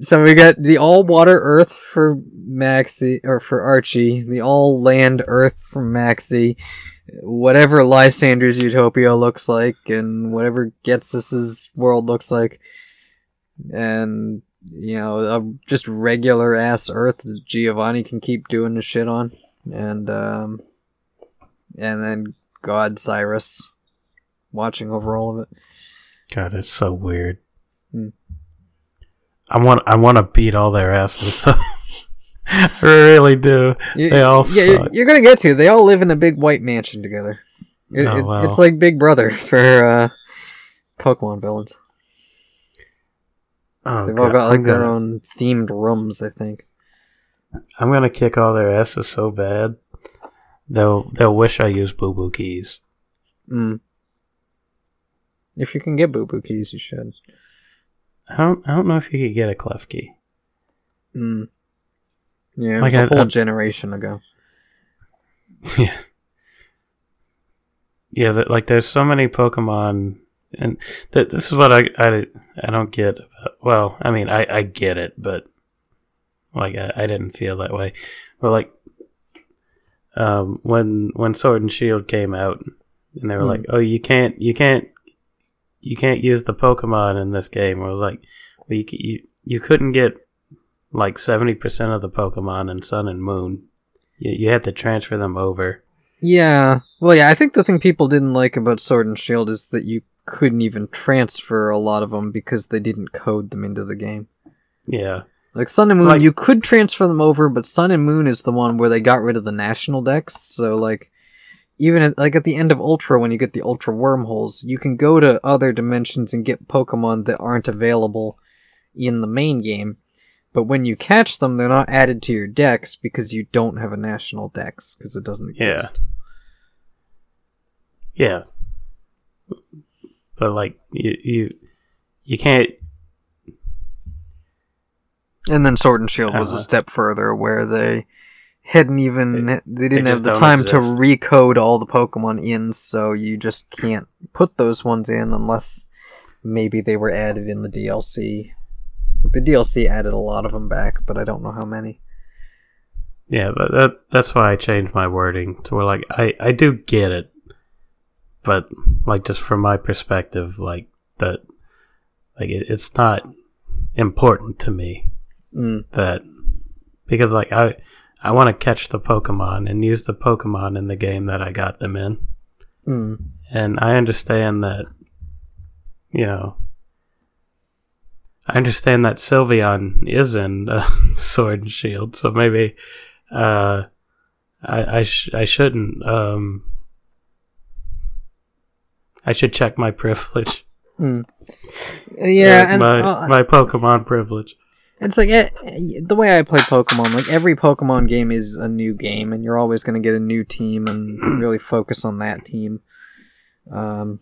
So we got the all water Earth for Maxi or for Archie, the all land Earth for Maxi, whatever Lysandre's utopia looks like, and whatever Ghetsis's world looks like, and you know, a just regular ass Earth that Giovanni can keep doing the shit on, and um, and then God Cyrus watching over all of it. God, it's so weird. Hmm. I want I want to beat all their asses. <laughs> I really do. You- They all yeah, suck. you're gonna get to. They all live in a big white mansion together. It, Oh, wow. It's like Big Brother <laughs> for uh, Pokemon villains. Oh, They've all got like I'm their own themed rooms, I think. I'm gonna kick all their asses so bad. They'll they'll wish I used boo boo keys. Mm. If you can get Boo Boo keys, you should. I don't I don't know if you could get a Klefki. Mm. Yeah, Like it's a I- whole I- generation ago. <laughs> yeah. Yeah, that, like there's so many Pokemon, and th- this is what I, I I don't get. About, well, I mean, I I get it, but like I, I didn't feel that way. But like, um, when when Sword and Shield came out, and they were Hmm. like, "Oh, you can't, you can't, you can't use the Pokemon in this game." I was like, "Well, you you, you couldn't get like seventy percent of the Pokemon in Sun and Moon. You you had to transfer them over." Yeah. Well, yeah, I think the thing people didn't like about Sword and Shield is that you couldn't even transfer a lot of them because they didn't code them into the game. Yeah. Like Sun and Moon, Like- you could transfer them over, but Sun and Moon is the one where they got rid of the national dex. So like, even at, like at the end of Ultra, when you get the Ultra wormholes, you can go to other dimensions and get Pokemon that aren't available in the main game. But when you catch them, they're not added to your dex because you don't have a national dex because it doesn't Yeah. exist. Yeah. But like you you you can't And then Sword and Shield was a Uh-huh. step further where they hadn't even They- they didn't they have the time exist. to recode all the Pokemon in, so you just can't put those ones in unless maybe they were added in the DLC. The DLC added a lot of them back, but I don't know how many. Yeah, but that that's why I changed my wording to where like I I do get it, but like just from my perspective, like that, like it, it's not important to me Mm. that because like I I want to catch the Pokemon and use the Pokemon in the game that I got them in, Mm. and I understand that, you know. I understand that Sylveon is in uh, <laughs> Sword and Shield, so maybe uh, I I, sh- I shouldn't. Um, I should check my privilege. Mm. Yeah, and my uh, my Pokemon privilege. It's like eh, the way I play Pokemon. Like every Pokemon game is a new game, and you're always going to get a new team and <clears throat> really focus on that team. Um,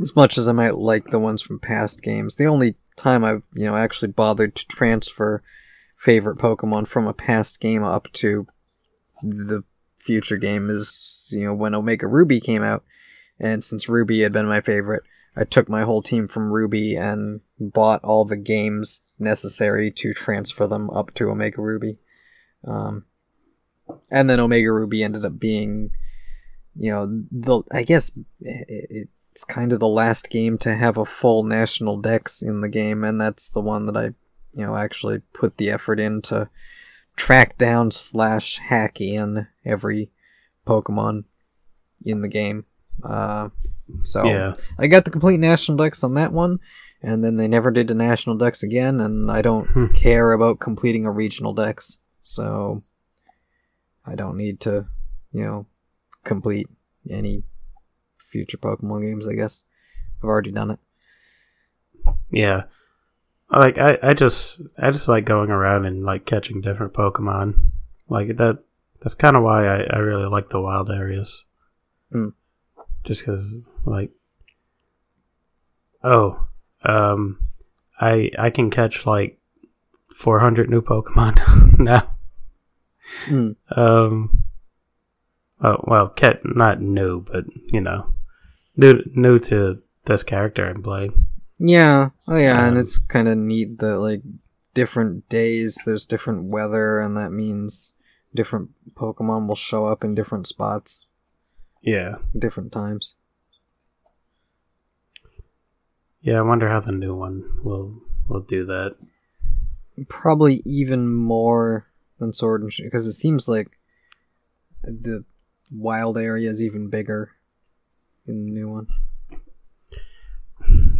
as much as I might like the ones from past games, the only time I've you know actually bothered to transfer favorite Pokemon from a past game up to the future game is you know when Omega Ruby came out, and since Ruby had been my favorite, I took my whole team from Ruby and bought all the games necessary to transfer them up to Omega Ruby. Um, and then Omega Ruby ended up being, you know, the I guess it's kind of the last game to have a full national dex in the game, and that's the one that I, you know, actually put the effort in to track down slash hack in every Pokemon in the game. Uh, so Yeah. I got the complete national dex on that one, and then they never did the national dex again, and I don't care about completing a regional dex, so I don't need to, you know, complete any future Pokemon games. I guess I've already done it. Yeah. Like I, I just I just like going around and like catching different Pokemon. Like that that's kind of why I, I really like the wild areas. Mm. Just cuz like Oh, um I I can catch like 400 new Pokemon <laughs> now. Hmm. Um oh, well, cat not new, but you know, new new to this character I'm playing. Yeah. Oh yeah, and Um, it's kind of neat that like different days there's different weather, and that means different Pokemon will show up in different spots, Yeah. different times. Yeah, I wonder how the new one will will do that. Probably even more than Sword and Shield because it seems like the wild area is even bigger in the new one.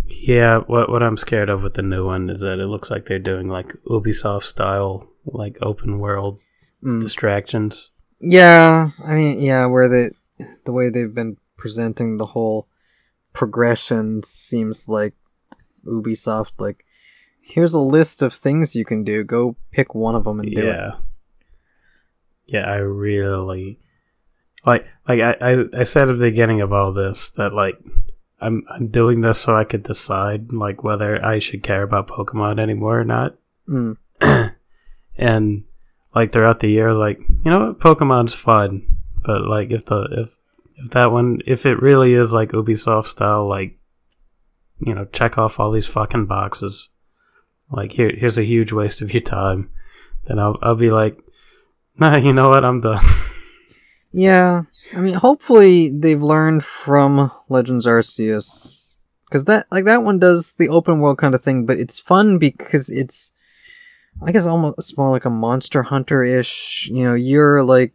Yeah, what what I'm scared of with the new one is that it looks like they're doing like Ubisoft style like open world Mm. distractions. Yeah, I mean, yeah, where the the way they've been presenting the whole progression seems like Ubisoft. Like, here's a list of things you can do. Go pick one of them and do it. Yeah. Yeah, I really like like I, I, I said at the beginning of all this that like I'm I'm doing this so I could decide like whether I should care about Pokemon anymore or not. Mm. <clears throat> and like throughout the year, like, you know what, Pokemon's fun, but like if the if if that one if it really is like Ubisoft style, like you know, check off all these fucking boxes, like here here's a huge waste of your time, then I'll I'll be like, nah, you know what, I'm done. <laughs> Yeah, I mean, hopefully they've learned from Legends Arceus because that like that one does the open world kind of thing, but it's fun because it's I guess almost more like a Monster Hunter ish. You know, you're like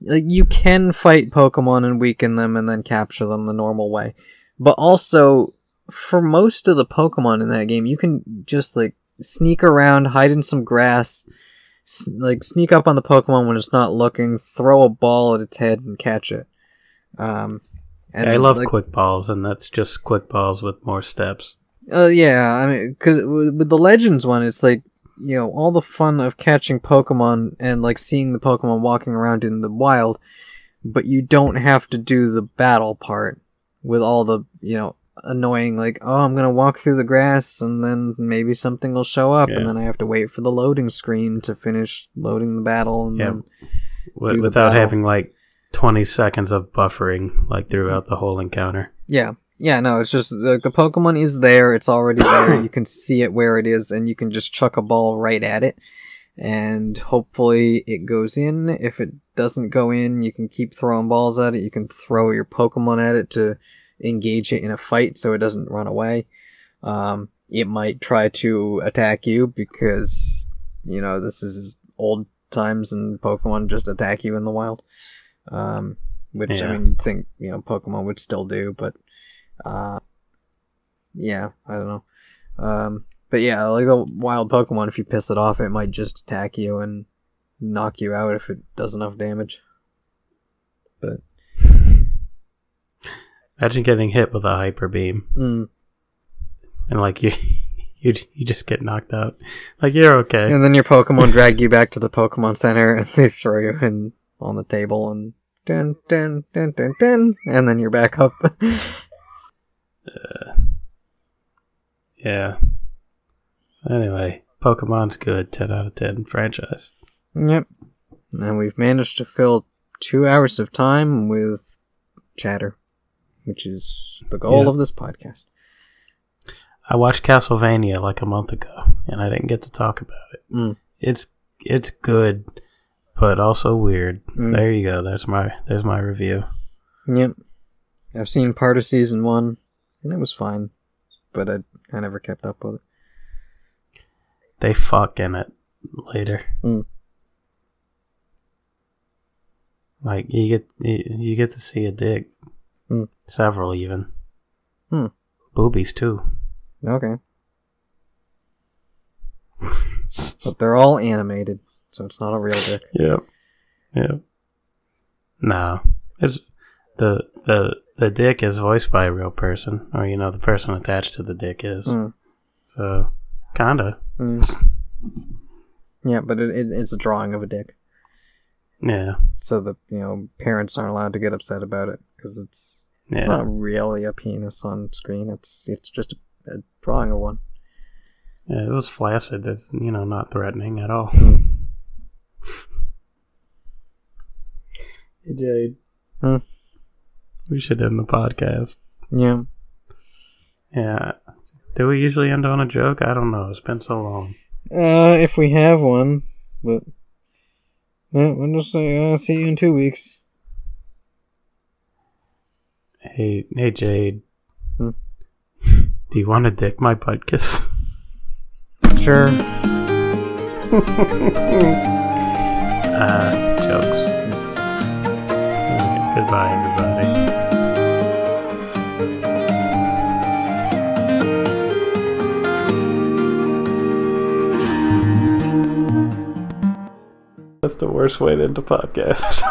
like you can fight Pokemon and weaken them and then capture them the normal way, but also for most of the Pokemon in that game, you can just like sneak around, hide in some grass s- like sneak up on the Pokemon when it's not looking, throw a ball at its head and catch it. Um, and I love like, quick balls, and that's just quick balls with more steps. Uh, yeah, I mean, cause with the Legends one, it's like you know all the fun of catching Pokemon and like seeing the Pokemon walking around in the wild, but you don't have to do the battle part with all the you know annoying like oh I'm gonna walk through the grass and then maybe something will show up Yeah. and then I have to wait for the loading screen to finish loading the battle and Yeah. then Do without battle. having like 20 seconds of buffering like throughout the whole encounter. Yeah. Yeah, no, it's just the, the Pokemon is there, it's already there, you can <coughs> see it where it is, and you can just chuck a ball right at it. And hopefully it goes in. If it doesn't go in, you can keep throwing balls at it. You can throw your Pokemon at it to engage it in a fight so it doesn't run away. Um, it might try to attack you because, you know, this is old times and Pokemon just attack you in the wild. Um, which Yeah. I mean, think, you know, Pokemon would still do, but uh, yeah, I don't know. Um, but yeah, like the wild Pokemon, if you piss it off, it might just attack you and knock you out if it does enough damage. But Imagine getting hit with a hyper beam mm, and like <laughs> you you you just get knocked out. Like you're okay. And then your Pokemon drag you back to the Pokemon Center, and <laughs> they throw you in on the table, and dun dun dun dun dun, and then you're back up. <laughs> Yeah. So anyway, Pokemon's good. Ten out of ten franchise. yep. And we've managed to fill two hours of time with chatter, which is the goal Yeah. of this podcast. I watched Castlevania like a month ago, and I didn't get to talk about it. Mm. It's it's good, but also weird. Mm. There you go. There's my there's my review. Yep. I've seen part of season one, and it was fine, but I I never kept up with it. They fuck in it later. Mm. Like you get you, get to see a dick, Mm. several even. Hmm. Boobies too. Okay. <laughs> But they're all animated, so it's not a real dick. Yep. Yep. No. It's the the the dick is voiced by a real person, or you know, the person attached to the dick is. Mm. So, kinda. Mm. Yeah, but it, it, it's a drawing of a dick, Yeah. so the you know parents aren't allowed to get upset about it because it's Yeah. it's not really a penis on screen. It's it's just a, a drawing of one. yeah, it was flaccid. It's you know not threatening at all. Mm. <laughs> Hey Jade. Hmm. We should end the podcast. Yeah. Yeah. Do we usually end on a joke? I don't know. It's been so long. Uh, if we have one, but yeah, we'll just say uh, see you in two weeks. Hey, hey Jade. Hmm. <laughs> Do you want to dick my butt kiss? Sure. <laughs> Uh, jokes. Goodbye, everybody. That's the worst way to end a podcast. <laughs>